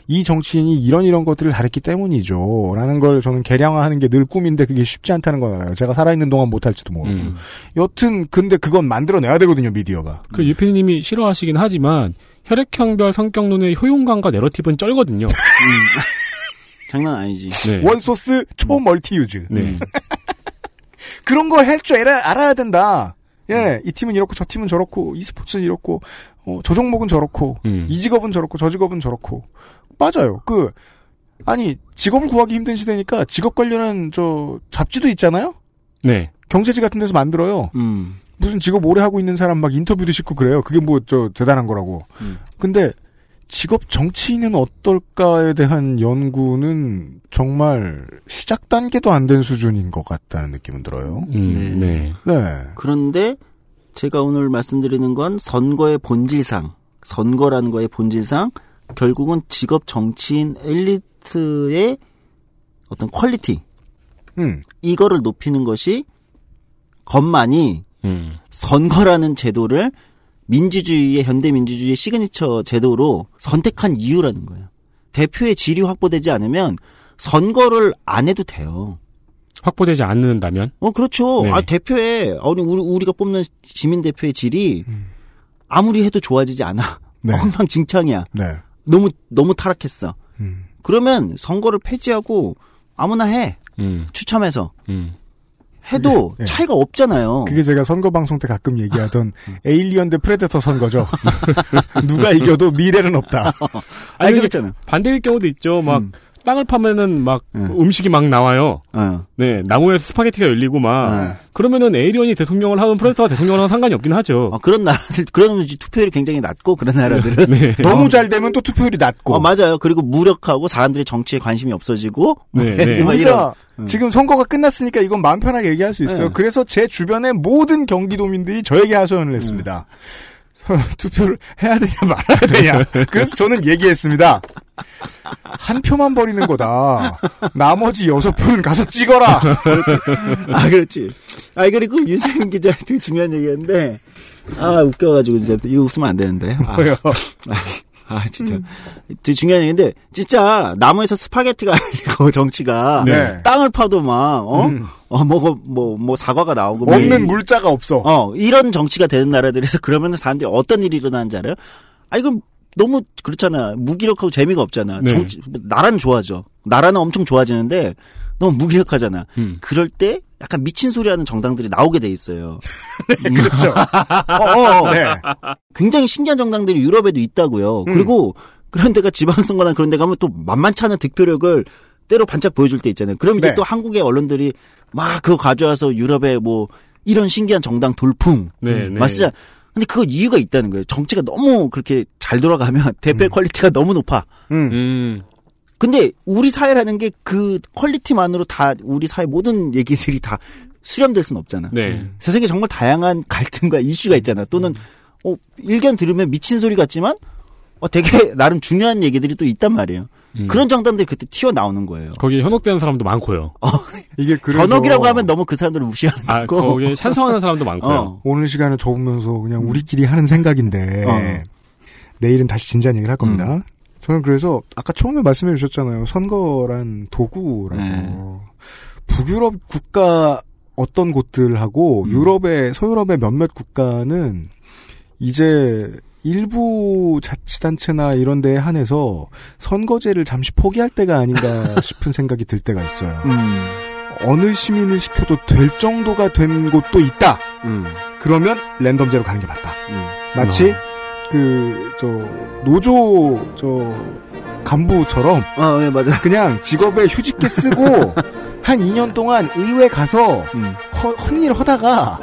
이 정치인이 이런 이런 것들을 잘했기 때문이죠. 라는 걸 저는 계량화하는 게 늘 꿈인데 그게 쉽지 않다는 건 알아요. 제가 살아있는 동안 못할지도 모르고. 음. 여튼 근데 그건 만들어내야 되거든요. 미디어가. 그 유피디님이 싫어하시긴 하지만 혈액형별 성격론의 효용감과 내러티브는 쩔거든요. <laughs> 장난 아니지. 네. 원소스 초멀티유즈. 네. <laughs> 그런 거할줄 알아, 알아야 된다. 예, 이 팀은 이렇고 저 팀은 저렇고 이 스포츠는 이렇고 어, 저 종목은 저렇고 음. 이 직업은 저렇고 저 직업은 저렇고 맞아요. 그 아니 직업을 구하기 힘든 시대니까 직업 관련한 저 잡지도 있잖아요. 네. 경제지 같은 데서 만들어요. 음. 무슨 직업 오래 하고 있는 사람 막 인터뷰도 싣고 그래요. 그게 뭐 저 대단한 거라고. 음. 근데 직업 정치인은 어떨까에 대한 연구는 정말 시작 단계도 안 된 수준인 것 같다는 느낌은 들어요. 음, 네. 네. 그런데 제가 오늘 말씀드리는 건 선거의 본질상, 선거라는 거의 본질상 결국은 직업 정치인 엘리트의 어떤 quality 음. 이거를 높이는 것이 것만이 음. 선거라는 제도를 민주주의의 현대 민주주의의 시그니처 제도로 선택한 이유라는 거예요. 대표의 질이 확보되지 않으면 선거를 안 해도 돼요. 확보되지 않는다면? 어, 그렇죠. 네. 아, 대표의, 아니, 우리, 우리가 뽑는 시민 대표의 질이 아무리 해도 좋아지지 않아. 네. <laughs> 엉망진창이야. 네. 너무, 너무 타락했어. 음. 그러면 선거를 폐지하고 아무나 해. 음. 추첨해서. 음. 해도 네. 차이가 없잖아요. 그게 제가 선거 방송 때 가끔 얘기하던 에일리언 대 프레데터 선거죠. <laughs> <laughs> 누가 이겨도 미래는 없다. <laughs> 아니, 그게 그렇잖아요. 반대일 경우도 있죠. 막 음. 땅을 파면은 막 음. 음식이 막 나와요. 어. 네, 나무에서 스파게티가 열리고 막 네. 그러면은 에이리언이 대통령을 하든 프레데터가 대통령을 하든 상관이 없긴 하죠. 어, 그런 나라들, <laughs> 그런 투표율이 굉장히 낮고, 그런 나라들은. 네. <laughs> 너무 잘 되면 또 투표율이 낮고. 어, 맞아요. 그리고 무력하고 사람들이 정치에 관심이 없어지고. 네, 네. 뭐 우리가 이런. 지금 선거가 끝났으니까 이건 마음 편하게 얘기할 수 있어요. 네. 그래서 제 주변의 모든 경기도민들이 저에게 하소연을 했습니다. <laughs> 투표를 해야 되냐 말아야 되냐. 그래서 저는 얘기했습니다. 한 표만 버리는 거다. 나머지 여섯 표는 가서 찍어라. 아, 그렇지. 아, 그리고 유세윤 기자 되게 중요한 얘기였는데, 아, 웃겨가지고, 이제, 이거 웃으면 안 되는데. 아, 뭐요? 아, <laughs> 아, 진짜. 되게 중요한 얘기인데, 진짜, 나무에서 스파게티가 <laughs> 아니고, 정치가. 네. 땅을 파도 막, 어? 음. 어, 뭐, 뭐, 뭐, 사과가 나오고. 뭐 없는 이- 물자가 없어. 어, 이런 정치가 되는 나라들에서 그러면 사람들이 어떤 일이 일어나는지 알아요? 아, 이건 너무 그렇잖아. 무기력하고 재미가 없잖아. 네. 정치, 나라는 좋아져. 나라는 엄청 좋아지는데 너무 무기력하잖아. 음. 그럴 때 약간 미친 소리 하는 정당들이 나오게 돼 있어요. <laughs> 그렇죠. <laughs> 어, 어, 어. 네. 굉장히 신기한 정당들이 유럽에도 있다고요. 음. 그리고 그런 데가 지방선거나 그런 데 가면 또 만만치 않은 득표력을 때로 반짝 보여줄 때 있잖아요. 그럼 이제 네. 또 한국의 언론들이 막 그거 가져와서 유럽에 뭐 이런 신기한 정당 돌풍 네, 네. 맞시잖아. 근데 그거 이유가 있다는 거예요. 정치가 너무 그렇게 잘 돌아가면 <laughs> 대표 quality가 너무 높아. 음. 음. 근데 우리 사회라는 게 그 quality만으로 다 우리 사회 모든 얘기들이 다 수렴될 수는 없잖아. 네. 세상에 정말 다양한 갈등과 이슈가 있잖아. 또는 어, 일견 들으면 미친 소리 같지만 어, 되게 <laughs> 나름 중요한 얘기들이 또 있단 말이에요. 음. 그런 정당들이 그때 튀어나오는 거예요. 거기에 현혹되는 사람도 많고요. 이게 그래서 현혹이라고 하면 너무 그 사람들을 무시하는 아, 거고. 거기에 찬성하는 사람도 <laughs> 많고요. 어. 오늘 시간을 접으면서 그냥 우리끼리 하는 생각인데 어. 내일은 다시 진지한 얘기를 할 겁니다. 저는 그래서 아까 처음에 말씀해 주셨잖아요. 선거란 도구라고. 네. 북유럽 국가 어떤 곳들하고 유럽의 서유럽의 몇몇 국가는 이제 일부 자치단체나 이런 데에 한해서 선거제를 잠시 포기할 때가 아닌가 <laughs> 싶은 생각이 들 때가 있어요. 음. 어느 시민을 시켜도 될 정도가 된 곳도 있다. 음. 그러면 랜덤제로 가는 게 맞다. 음. 마치 그저 노조 저 간부처럼 아, 네, 맞아. 그냥 직업에 휴직계 쓰고 <laughs> 한 2년 동안 의회 가서 음. 허, 헛일 하다가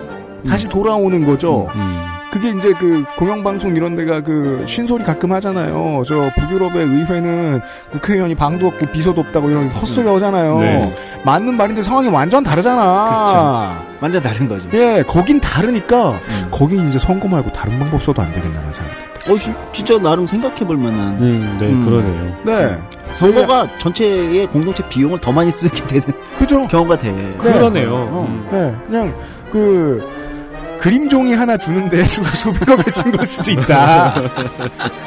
다시 돌아오는 거죠. 음. 그게 이제 그 공영방송 이런 데가 그 쉰소리 가끔 하잖아요. 저 북유럽의 의회는 국회의원이 방도 없고 비서도 없다고 이런 헛소리 하잖아요. 네. 맞는 말인데 상황이 완전 다르잖아. 완전 다른 거죠. 예, 거긴 다르니까 음. 거긴 이제 선거 말고 다른 방법 써도 안 되겠나라는 생각이. 어, 지- 진짜 나름 생각해 볼 만한. 음, 네, 음. 그러네요. 네, 선거가 전체의 공동체 비용을 더 많이 쓰게 되는 그죠? 경우가 돼. 그러네요. 어. 음. 네, 그냥 그 그림종이 하나 주는데 수, 수백억을 쓴 걸 수도 있다.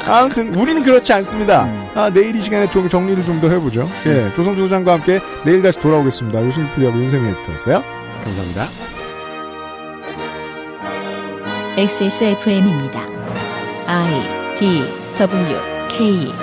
아무튼 우리는 그렇지 않습니다. 아, 내일 이 시간에 좀 정리를 좀 더 해보죠. 예, 조성주 소장과 함께 내일 다시 돌아오겠습니다. 유승필 PD하고 윤세민 에디터였어요. 감사합니다. XSFM입니다. I D W K